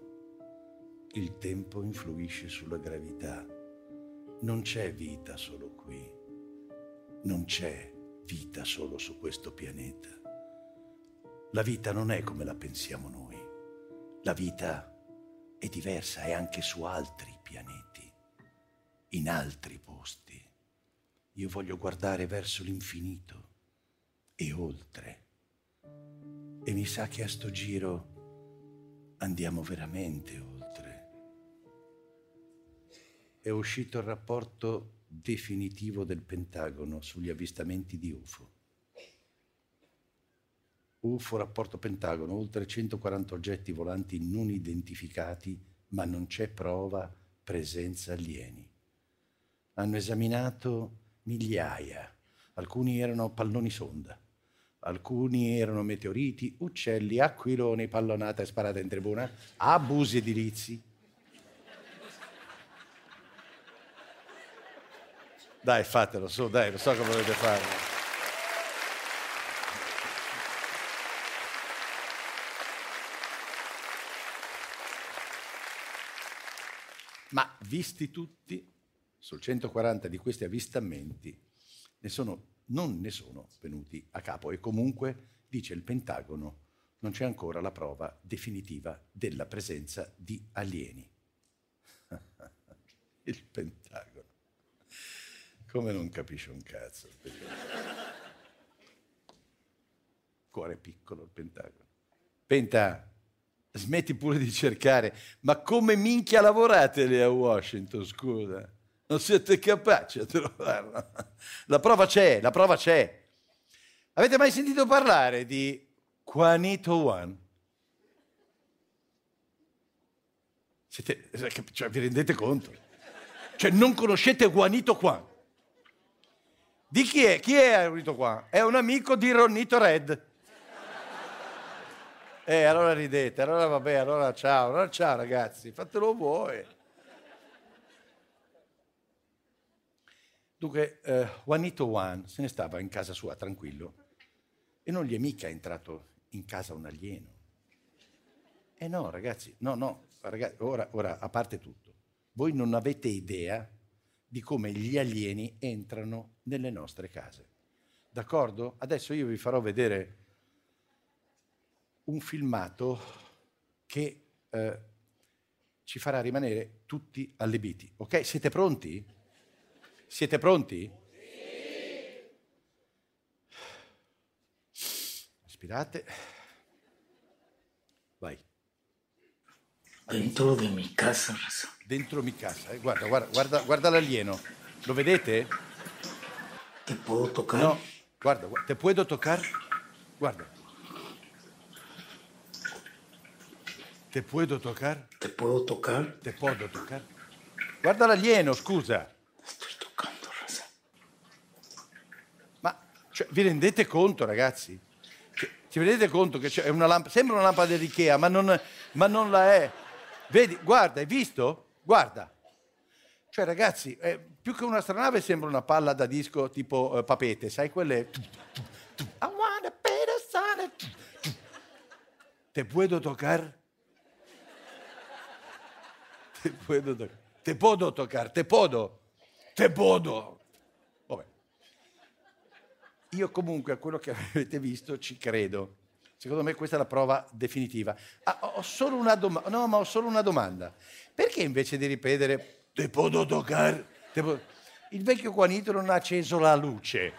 Il tempo influisce sulla gravità. Non c'è vita solo qui. Non c'è vita solo su questo pianeta. La vita non è come la pensiamo noi. La vita è diversa, è anche su altri pianeti, in altri posti. Io voglio guardare verso l'infinito e oltre. E mi sa che a sto giro andiamo veramente oltre. È uscito il rapporto definitivo del Pentagono sugli avvistamenti di UFO. UFO, rapporto Pentagono, oltre 140 oggetti volanti non identificati, ma non c'è prova presenza alieni. Hanno esaminato migliaia, alcuni erano palloni sonda, alcuni erano meteoriti, uccelli, aquiloni, pallonata e sparata in tribuna, abusi edilizi. Dai, fatelo su, dai, lo so come volete farlo. Ma visti tutti, sul 140 di questi avvistamenti, ne sono- non ne sono venuti a capo e comunque, dice il Pentagono, non c'è ancora la prova definitiva della presenza di alieni. [LAUGHS] il Pentagono. Come non capisce un cazzo. Cuore piccolo il Pentagono. Penta, smetti pure di cercare. Ma come minchia lavorate lì a Washington, scusa? Non siete capaci a trovarla. La prova c'è, la prova c'è. Avete mai sentito parlare di Juanito One? Siete, cioè, vi rendete conto? Cioè, non conoscete Juanito Juan? Di chi è? Chi è Juanito Juan? È un amico di Ronito Red. Eh, allora ridete, allora vabbè, allora ciao, allora ciao ragazzi, fatelo voi. Dunque, eh, Juanito Juan se ne stava in casa sua tranquillo e non gli è mica entrato in casa un alieno. Eh no, ragazzi, no, no, ragazzi, ora, ora, a parte tutto, voi non avete idea di come gli alieni entrano nelle nostre case. D'accordo? Adesso io vi farò vedere un filmato che eh, ci farà rimanere tutti allibiti. Ok? Siete pronti? Siete pronti? Respirate. Vai. Dentro de mi casa. Dentro mi casa. eh. Guarda, guarda, guarda, guarda l'alieno. Lo vedete? Te puedo tocar. No, guarda. ¿te puedo tocar? Guarda. ¿Te puedo tocar? Te puedo tocar. ¿Te puedo tocar? Guarda l'alieno, scusa. Ma cioè, vi rendete conto, ragazzi? Cioè, ci rendete conto che c'è una lampada, sembra una lampada dell'Ikea, ma non, ma non la è. Vedi, guarda, hai visto? Guarda. Cioè, ragazzi, eh, più che un'astronave sembra una palla da disco tipo eh, papete, sai quelle... I wanna be the sun. ¿Te puedo tocar? Te puedo tocar. Te puedo tocar, te puedo. Te puedo. Vabbè. Io comunque a quello che [LAUGHS] avete visto ci credo. Secondo me questa è la prova definitiva. Ah, ho solo una domanda. No, ma ho solo una domanda. Perché invece di ripetere te puedo tocar? Te puedo-" Il vecchio Juanito non ha acceso la luce.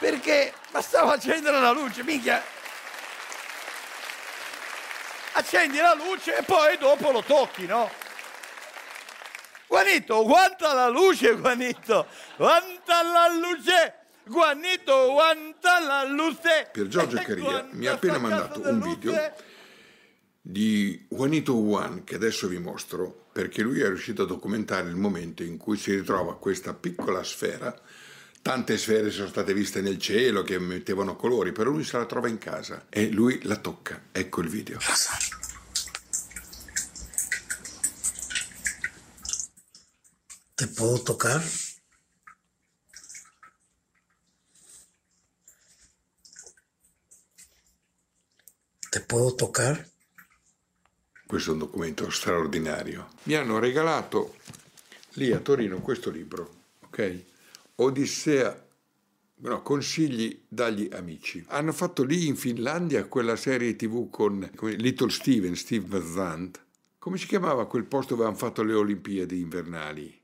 Perché bastava accendere la luce, minchia. Accendi la luce e poi dopo lo tocchi, no? Juanito, guanta la luce, Juanito. Guanta la luce. Juanito, guanta la luce. Pier Giorgio Caria mi ha appena mandato un video di Juanito Juan che adesso vi mostro perché lui è riuscito a documentare il momento in cui si ritrova questa piccola sfera. Tante sfere sono state viste nel cielo che mettevano colori, però lui se la trova in casa e lui la tocca. Ecco il video. Te puedo tocar. Te puedo tocar. Questo è un documento straordinario. Mi hanno regalato lì a Torino questo libro, ok? Odissea, no, consigli dagli amici. Hanno fatto lì in Finlandia quella serie tv con, con Little Steven, Steve Zandt. Come si chiamava quel posto dove hanno fatto le Olimpiadi invernali?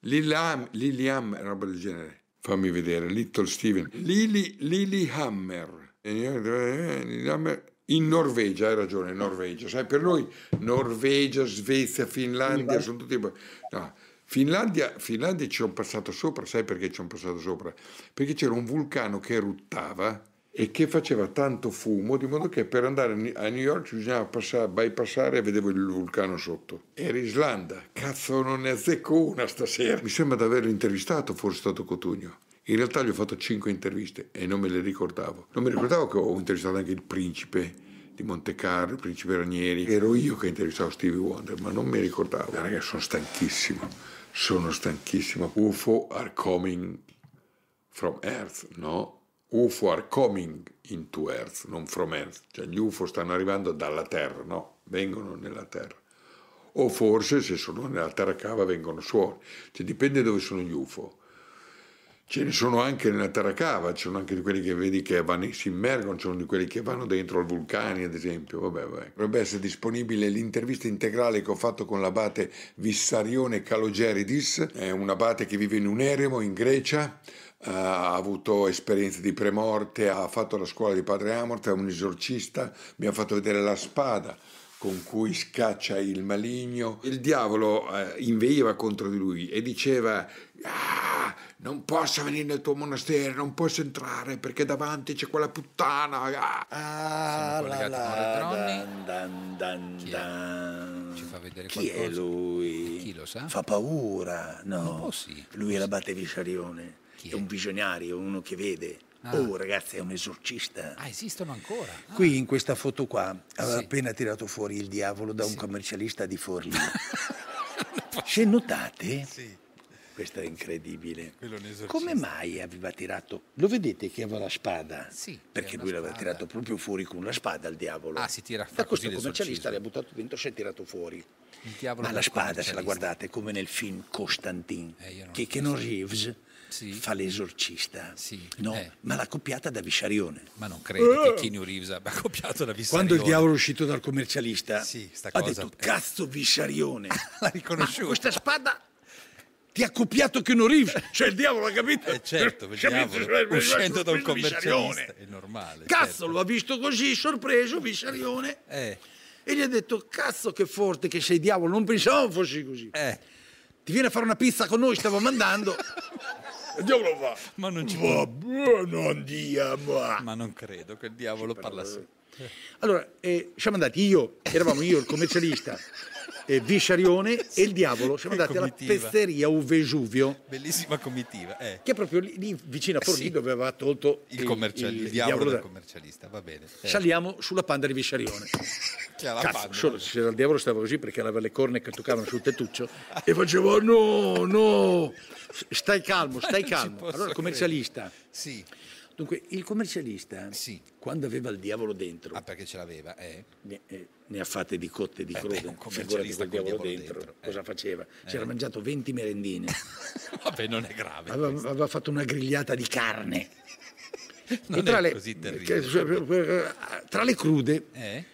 Lillehammer, Lillehammer, roba del genere. Fammi vedere, Little Steven. Lili, Lillehammer. Lillehammer. In Norvegia, hai ragione, Norvegia. Sai, per noi Norvegia, Svezia, Finlandia sono tutti... No, Finlandia, Finlandia ci sono passato sopra, sai perché ci sono passato sopra? Perché c'era un vulcano che eruttava e che faceva tanto fumo, di modo che per andare a New York bisognava passare, bypassare e vedevo il vulcano sotto. Era Islanda, cazzo non ne azzecco una stasera. Mi sembra di averlo intervistato, forse è stato Cotugno. In realtà gli ho fatto cinque interviste e non me le ricordavo. Non mi ricordavo che ho intervistato anche il principe di Monte Carlo, il principe Ranieri. Ero io che intervistavo Stevie Wonder, ma non mi ricordavo. Ragazzi, sono stanchissimo, sono stanchissimo. UFO are coming from Earth, no? UFO are coming into Earth, non from Earth. Cioè gli UFO stanno arrivando dalla Terra, no? Vengono nella Terra. O forse se sono nella Terra cava vengono fuori. Cioè dipende dove sono gli UFO. Ce ne sono anche nella terra cava, ci sono anche di quelli che vedi che vanno, si immergono, ci sono di quelli che vanno dentro al vulcani, ad esempio. Vabbè, vabbè. Dovrebbe essere disponibile l'intervista integrale che ho fatto con l'abate Vissarione Calogeridis, è un abate che vive in un eremo in Grecia, ha avuto esperienze di premorte, ha fatto la scuola di Padre Amort, è un esorcista, mi ha fatto vedere la spada con cui scaccia il maligno. Il diavolo eh, inveiva contro di lui e diceva "Ah, non posso venire nel tuo monastero, non posso entrare perché davanti c'è quella puttana. Ah. Ah, Siamo collegati la, con dan, dan, Chi è? dan. Ci fa vedere Chi è qualcosa? lui? Chi lo sa? Fa paura, no? Un po' sì. Lui è l'abate Visarione. Chi è un visionario, uno che vede. Ah. Oh, ragazzi, è un esorcista. Ah, esistono ancora? Ah. Qui in questa foto qua aveva Sì. appena tirato fuori il diavolo da un commercialista di Forlì. [LAUGHS] Se notate, questo è incredibile. Come mai aveva tirato? Lo vedete che aveva la spada? Sì, Perché lui l'aveva spada. tirato proprio fuori con la spada al diavolo. Ah, si tira Da fa così questo commercialista l'ha buttato dentro, si è tirato fuori. Il diavolo Ma la spada, se la guardate, come nel film Constantine, Eh, non che Keanu Reeves Sì. fa l'esorcista. Sì, No, eh. ma l'ha copiata da Visarione. Ma non credo Eh. che Keanu Reeves abbia copiato la vista Quando il diavolo è uscito dal commercialista, Sì, sta ha cosa- detto cazzo Visarione. [LAUGHS] L'ha riconosciuto. Ma questa spada ti ha copiato Keanu Reeves. Cioè il diavolo ha capito? Eh, certo, Capito? diavolo, uscendo da un commercialista, è normale. Cazzo, lo ha visto così, sorpreso, Visarione. Eh, E gli ha detto, cazzo che forte che sei diavolo, non pensavo fossi così. eh, Ti viene a fare una pizza con noi, stavo mandando. Il [LAUGHS] diavolo va. ma non ci Va bene, andiamo. Ma non credo che il diavolo parlasse. Allora, eh, siamo andati io, eravamo io, il commercialista, [LAUGHS] eh, Visarione e il diavolo, siamo andati alla pezzeria U Vesuvio, Bellissima comitiva. Eh. che è proprio lì, lì vicino a Forlì Sì. dove aveva tolto Il, commercial- il diavolo, da- del commercialista, va bene. Eh. Saliamo sulla panda di [LAUGHS] la Cazzo, solo se il diavolo stava così perché aveva le corna che toccavano sul tettuccio e faceva no, no, stai calmo, stai [LAUGHS] calmo. Allora il commercialista, Sì. Dunque il commercialista, Sì. quando aveva il diavolo dentro, Ah, perché ce l'aveva, eh? ne, eh, ne ha fatte di cotte di Eh, crude, beh, un commercialista col diavolo col diavolo dentro, dentro, eh. cosa faceva? Si era mangiato 20 merendine, [LAUGHS] Vabbè, non è grave. aveva, aveva fatto una grigliata di carne. [LAUGHS] Non tra è le, così terribile. che- tra le crude Eh?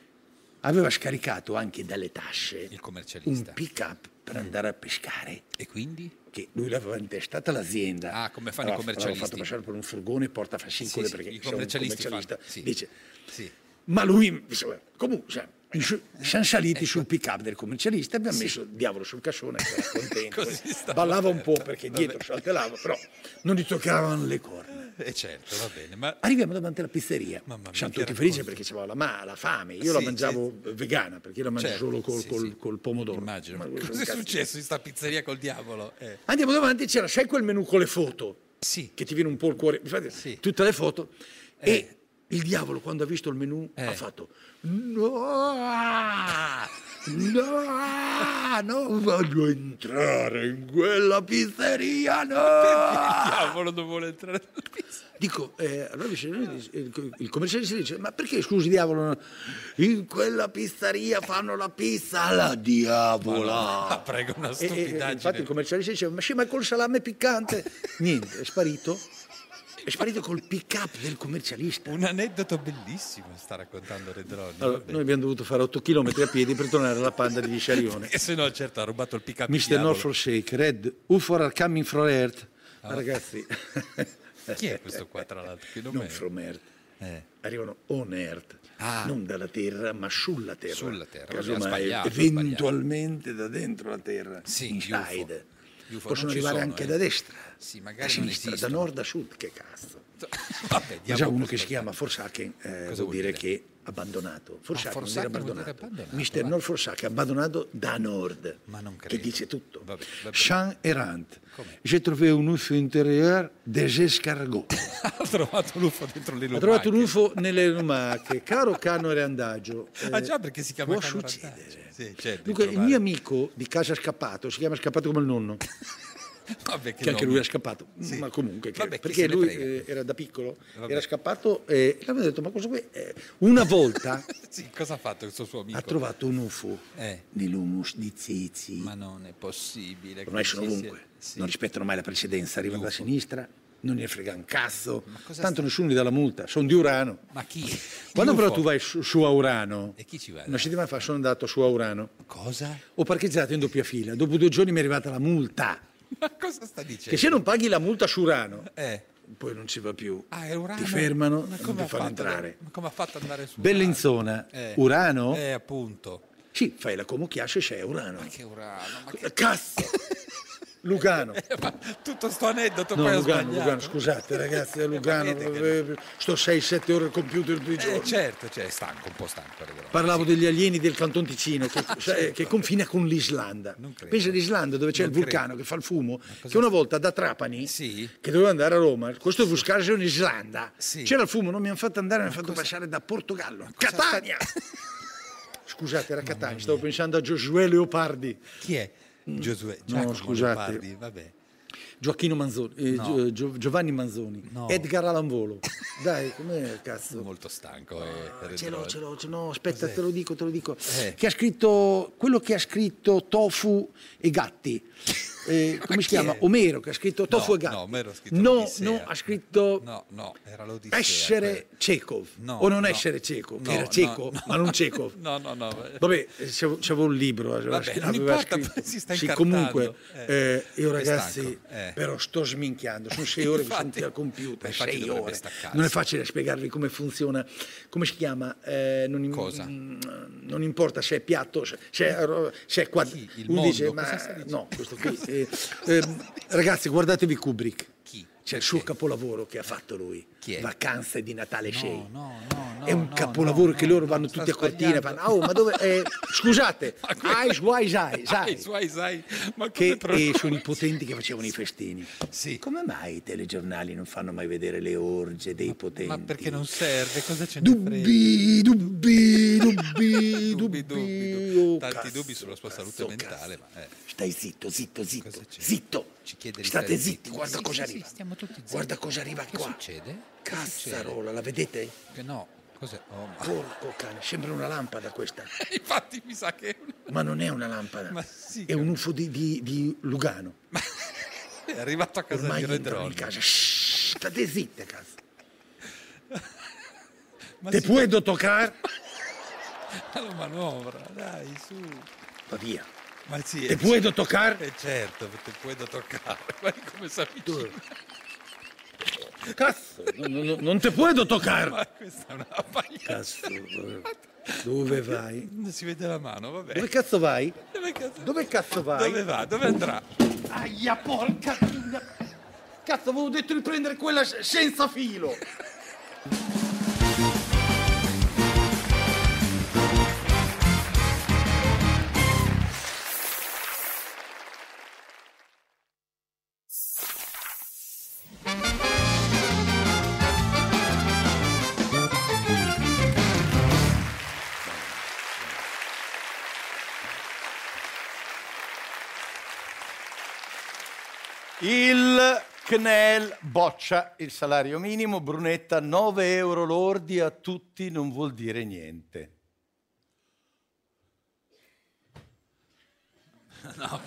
aveva scaricato anche dalle tasce Il un commercialista. pick up per andare a pescare E quindi? Che lui l'aveva intestata l'azienda Ah, come fanno i Aveva- commercialisti. l'aveva fatto passare per un furgone portafascicole Sì, sì, perché i c'è un commercialisti commercialista fanno- sì. dice Sì. ma lui insomma, comunque cioè, siamo saliti sul pick up del commercialista abbiamo messo il diavolo sul cascione che [LAUGHS] era contento ballava un po' perché Vabbè. dietro saltellava però non gli toccavano le corna Eh certo, va bene. Ma Arriviamo davanti alla pizzeria. Mamma mia, Siamo tutti felici perché c'aveva la, ma- la fame. Io la Sì, mangiavo vegana perché io la mangio Certo, solo col, sì, col- sì. col pomodoro. immagino. Ma cosa è successo in sta pizzeria col diavolo? Eh. Andiamo davanti, c'era, sai quel menù con le foto? Sì. Che ti viene un po' il cuore. Infatti, Sì. tutte le foto. Eh. E il diavolo, quando ha visto il menù, Eh. ha fatto: No! No! [LAUGHS] Non voglio entrare in quella pizzeria! No! Il diavolo non vuole entrare nella pizza. Dico, eh, allora dice- il, commercialista dice, ma perché scusi diavolo, in quella pizzeria fanno la pizza alla diavola? Ah, [LAUGHS] prego, una E- e- stupidaggine. infatti il commercialista diceva, ma sì, ma col salame piccante. [LAUGHS] Niente, è sparito. È sparito col pick up del commercialista. Un aneddoto bellissimo sta raccontando Redroni. Allora, noi abbiamo dovuto fare 8 km a piedi per tornare alla panda di Visciarione. [LAUGHS] E se no, certo, ha rubato il pick up Mr. Norfolk Shake, Red, UFO are coming from Earth. Ah. Ragazzi... Chi è questo qua, tra l'altro? Che Non è? from Earth. Eh. Arrivano on Earth, Ah. non dalla Terra, ma sulla Terra. Sulla Terra, Casomai, eventualmente da dentro la Terra. Sì, inside. UFO. UFO Possono arrivare sono, anche eh. da destra, Sì, da magari non sinistra, da nord a sud, che cazzo. [LAUGHS] Vabbè, Ma diamo già uno che si chiama Forsaken eh, vuol vuol dire, dire? che abbandonato. Forsaken dire Forsaken dire abbandonato. abbandonato, Mister va. North Forsaken abbandonato da nord, Ma non che credo. dice tutto. Vabbè, vabbè. Champ errant. J'ai trouvé un UFO intérieur des escargots. [LAUGHS] ha trovato l'UFO dentro le lumache. trovato un UFO nelle lumache. Caro Cano Reandagio. Ah eh, già, perché si chiama può succedere. Sì, certo, Dunque, il mio amico di casa scappato si chiama scappato come il nonno, [LAUGHS] Vabbè, che anche nome. lui è scappato, Sì. ma comunque, che- Vabbè, perché lui eh, era da piccolo, Vabbè. era scappato e l'aveva detto, ma cosa vuoi? Eh, una volta [LAUGHS] Sì, cosa ha fatto questo suo amico? ha trovato un UFO Eh. nell'humus di Zizi. Ma non è possibile. Ormai che sono ovunque, Sì. non rispettano mai la precedenza, arrivano da sinistra, non ne frega un cazzo. Tanto sta- nessuno gli dà la multa, sono di Urano. Ma chi? Quando però tu vai su, su a Urano, E chi ci va? una settimana fa sono andato su a Urano, Cosa? ho parcheggiato in doppia fila, dopo due giorni mi è arrivata la multa. [LAUGHS] Ma cosa sta dicendo? Che se non paghi la multa su Urano, Eh. poi non ci va più. Ah, è Urano? Ti fermano Ma e non ti fanno entrare. Ma come ha fatto ad andare su? Bellinzona, Eh. Urano? Eh, appunto. Sì, fai la comucchiasce e c'è Urano. Ma che Urano? Ma che... Cazzo! [LAUGHS] Lugano. [LAUGHS] Ma tutto sto aneddoto No, poi Lugano. Lugano, scusate ragazzi, è [LAUGHS] Lugano, Capite sto 6-7 ore al computer tutti i Eh, giorni. certo, cioè, è stanco, un po' stanco. arriverò. Parlavo degli alieni del Canton Ticino che, [LAUGHS] cioè, che confina con l'Islanda. Pensa all'Islanda dove c'è Non il vulcano credo. che fa il fumo, che una volta da Trapani, Sì. che doveva andare a Roma, questo buscarsi in Islanda, Sì. c'era il fumo, non mi hanno fatto andare, mi hanno fatto passare da Portogallo. Catania! Scusate, era Catania, stavo pensando a Giosuè Leopardi. Chi è? Giosuè, No, scusate. Leopardi, vabbè. Gioacchino Manzoni, eh, No. Gio- Gio- Giovanni Manzoni, No. Edgar Alanvolo. Dai, com'è cazzo? Molto stanco. eh, Ce l'ho, ce l'ho, ce l'ho. Aspetta, Cos'è? te lo dico, te lo dico. Eh. Che ha scritto quello che ha scritto Tofu e Gatti. Eh, come si chi chiama? è? Omero che ha scritto Tofu No, e Gatti. no, Omero ha scritto no, no, ha scritto No, no, era l'Odissea. essere Chekhov. No, o non no. essere che No, era no. ma non Chekhov. [LAUGHS] No, no, no. Vabbè, eh, c'avevo un libro. aveva Vabbè, non importa, scritto- [LAUGHS] si sta Sì, comunque, Eh, eh, io ragazzi, eh. però sto sminchiando. Sono sei [LAUGHS] ore che sono Infatti- al computer, infatti sei ore. staccarsi. Non è facile spiegarvi come funziona, come si chiama, eh, non, mm, non importa se è piatto, se è, se è quad- Chi? Il Uno dice, ma no, questo qui. Eh, ragazzi, guardatevi Kubrick. Chi? C'è il suo capolavoro che ha fatto lui. Chi è? Vacanze di Natale Shea. No, no, no, È un no, capolavoro no, che no, loro no, vanno tutti a cortina e fanno, oh, ma dove... eh, scusate, Eyes Wise Eyes, sai, Ai suoi, sai, ma che come eh, sono i potenti che facevano i festini. Sì. Come mai i telegiornali non fanno mai vedere le orge dei potenti? Ma perché non serve? Cosa ce ne? Dubbi, [LAUGHS] dubbi, dubbi, Dubbi, dubbi. Oh, Tanti cazzo, dubbi sulla sua salute cazzo, mentale, cazzo. ma eh, Stai zitto, zitto, zitto, zitto. ci chiede di State zitti, guarda Sì, cosa sì, arriva. sì, stiamo tutti zitti. Guarda cosa arriva Che qua. Che succede? Cazzarola, la vedete? Che no, cos'è? Oh, ma... Porco cane, sembra una lampada questa. [LAUGHS] Infatti mi sa che Ma non è una lampada. Ma sì, è un UFO di, di- di Lugano. [LAUGHS] è arrivato a casa Ormai di entrano Redron. in casa. Shh, state zitte, cazzo. [LAUGHS] Ma Te sì, puedo tocar? la manovra, dai, su. Va via. Ma sì, Te eh, puedo tocar? Eh certo, te puedo toccare. Guarda come si avvicina. Cazzo, non, non- non te puedo tocar. Ma questa è una pagliata. Cazzo, eh, dove vai? Non si vede la mano, vabbè. Dove cazzo vai? Dove cazzo, Dove cazzo vai? Dove va? Dove andrà? Aia, porca. Cazzo, avevo detto di prendere quella senza filo. CNEL boccia il salario minimo, Brunetta 9 euro lordi a tutti non vuol dire niente. [LAUGHS] No.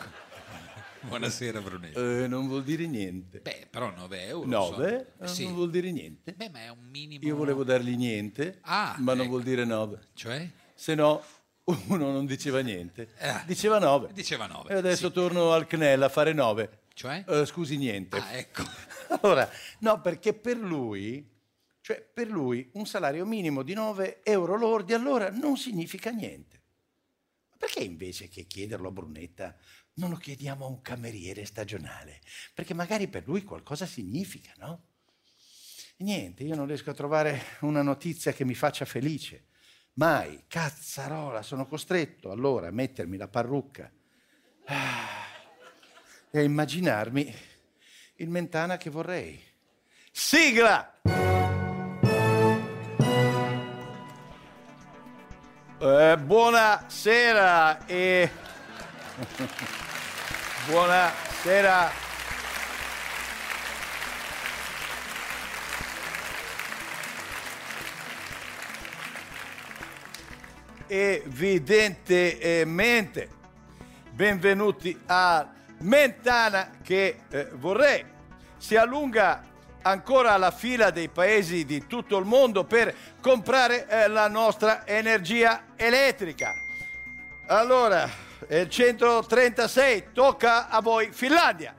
Buonasera Brunetto. Eh, non vuol dire niente. Beh, però 9 euro. 9 so. Sì. non vuol dire niente. Beh, ma è un minimo. Io volevo dargli niente, Ah, ma non ecco. vuol dire 9. Cioè? Se no, [LAUGHS] uno non diceva niente. Eh. Diceva 9. Diceva 9. E adesso torno al CNEL a fare 9. Cioè? Eh, scusi, niente. Ah, ecco. [LAUGHS] Allora, no, perché per lui, cioè per lui un salario minimo di 9 euro lordi allora non significa niente. Ma perché invece che chiederlo a Brunetta non lo chiediamo a un cameriere stagionale? Perché magari per lui qualcosa significa, no? E niente, io non riesco a trovare una notizia che mi faccia felice. Mai, cazzarola, sono costretto allora a mettermi la parrucca ah, e a immaginarmi il Mentana che vorrei. Sigla! Eh, buonasera e [LAUGHS] buonasera. Evidentemente, benvenuti a Mentana che eh, vorrei si allunga ancora alla fila dei paesi di tutto il mondo per comprare eh, la nostra energia elettrica. Allora, il 136 tocca a voi Finlandia.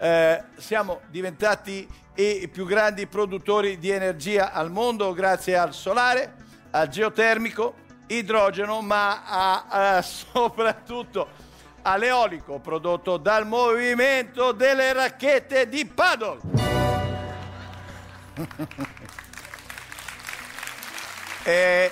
Eh, siamo diventati i più grandi produttori di energia al mondo grazie al solare, al geotermico, idrogeno, ma a- a- [LAUGHS] soprattutto all'eolico prodotto dal movimento delle racchette di paddle. [LAUGHS] e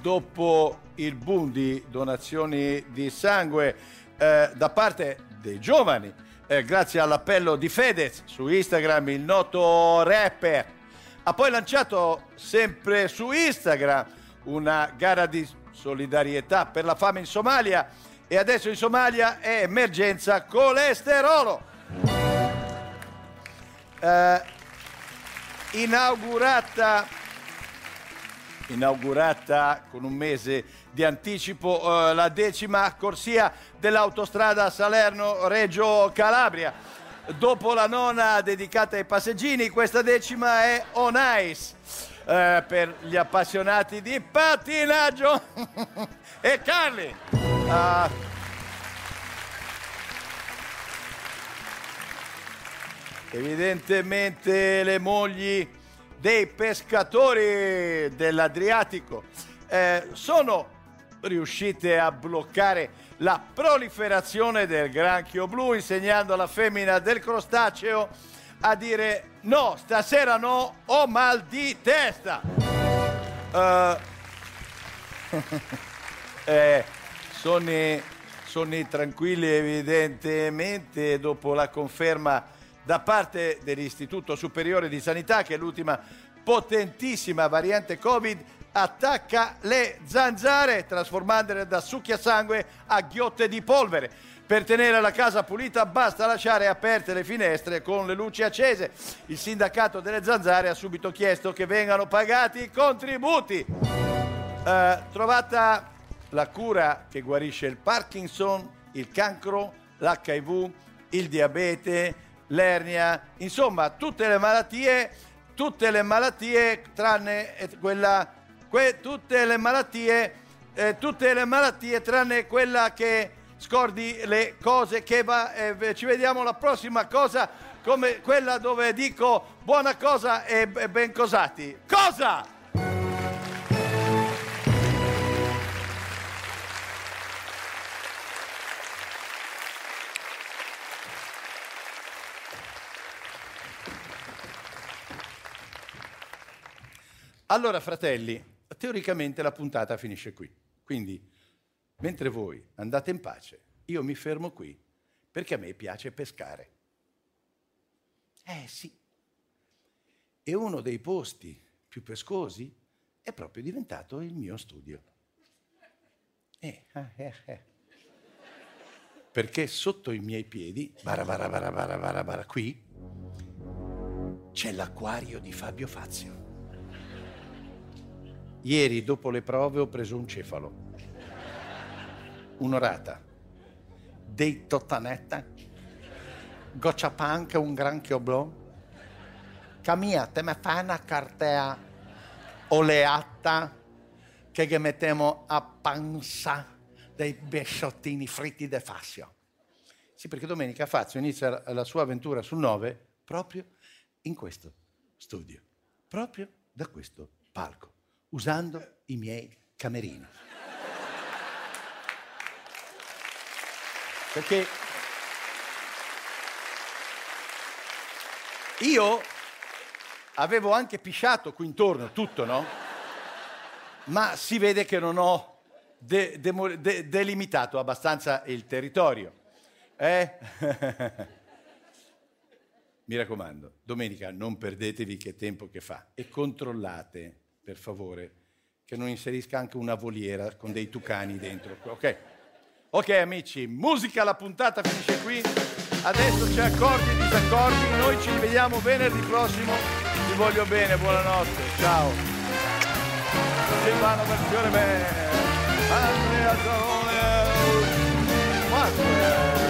dopo il boom di donazioni di sangue eh, da parte dei giovani, eh, grazie all'appello di Fedez su Instagram, il noto rapper ha poi lanciato sempre su Instagram una gara di solidarietà per la fame in Somalia e adesso in Somalia è emergenza colesterolo. Eh, inaugurata, inaugurata con un mese di anticipo eh, la decima corsia dell'autostrada Salerno-Reggio Calabria. Dopo la nona dedicata ai passeggini, questa decima è on ice eh, per gli appassionati di pattinaggio [LAUGHS] e Carli. ah, evidentemente le mogli dei pescatori dell'Adriatico eh, sono riuscite a bloccare la proliferazione del granchio blu insegnando alla femmina del crostaceo a dire no, stasera no, ho mal di testa. Eh, [LAUGHS] eh, sonni, sonni tranquilli evidentemente dopo la conferma da parte dell'Istituto Superiore di Sanità che l'ultima potentissima variante Covid attacca le zanzare trasformandole da succhiasangue a ghiotte di polvere. Per tenere la casa pulita basta lasciare aperte le finestre con le luci accese. Il sindacato delle zanzare ha subito chiesto che vengano pagati i contributi. Eh, trovata la cura che guarisce il Parkinson, il cancro, l'HIV, il diabete, l'ernia, insomma tutte le malattie, tutte le malattie tranne eh, quella, que- tutte le malattie, eh, tutte le malattie tranne quella che scordi le cose che va, eh, ci vediamo la prossima cosa come quella dove dico buona cosa e ben cosati. Cosa? Allora, fratelli, teoricamente la puntata finisce qui. Quindi, mentre voi andate in pace, io mi fermo qui perché a me piace pescare. Eh sì. E uno dei posti più pescosi è proprio diventato il mio studio. Eh, eh, eh, eh. Perché sotto i miei piedi, bara bara bara bara bara bara, qui, c'è l'acquario di Fabio Fazio. Ieri, dopo le prove, ho preso un cefalo, un'orata, dei tottanetta, goccia punk, un granchio blu. Camia, te me fai una cartea oleata che che mettiamo a panza dei besciottini fritti de Fazio. Sì, perché domenica Fazio inizia la sua avventura sul 9 proprio in questo studio, proprio da questo palco, usando i miei camerini. Perché io avevo anche pisciato qui intorno, tutto, no? Ma si vede che non ho de- demo- de- delimitato abbastanza il territorio. Eh? [LAUGHS] Mi raccomando, domenica non perdetevi che tempo che fa e controllate, per favore, che non inserisca anche una voliera con dei tucani dentro. Ok? Ok amici, musica, la puntata finisce qui. Adesso c'è accordi e disaccordi. Noi ci rivediamo venerdì prossimo. Vi voglio bene, buonanotte. Ciao. Silvano versione bene. Andrea Zalone. Quattro.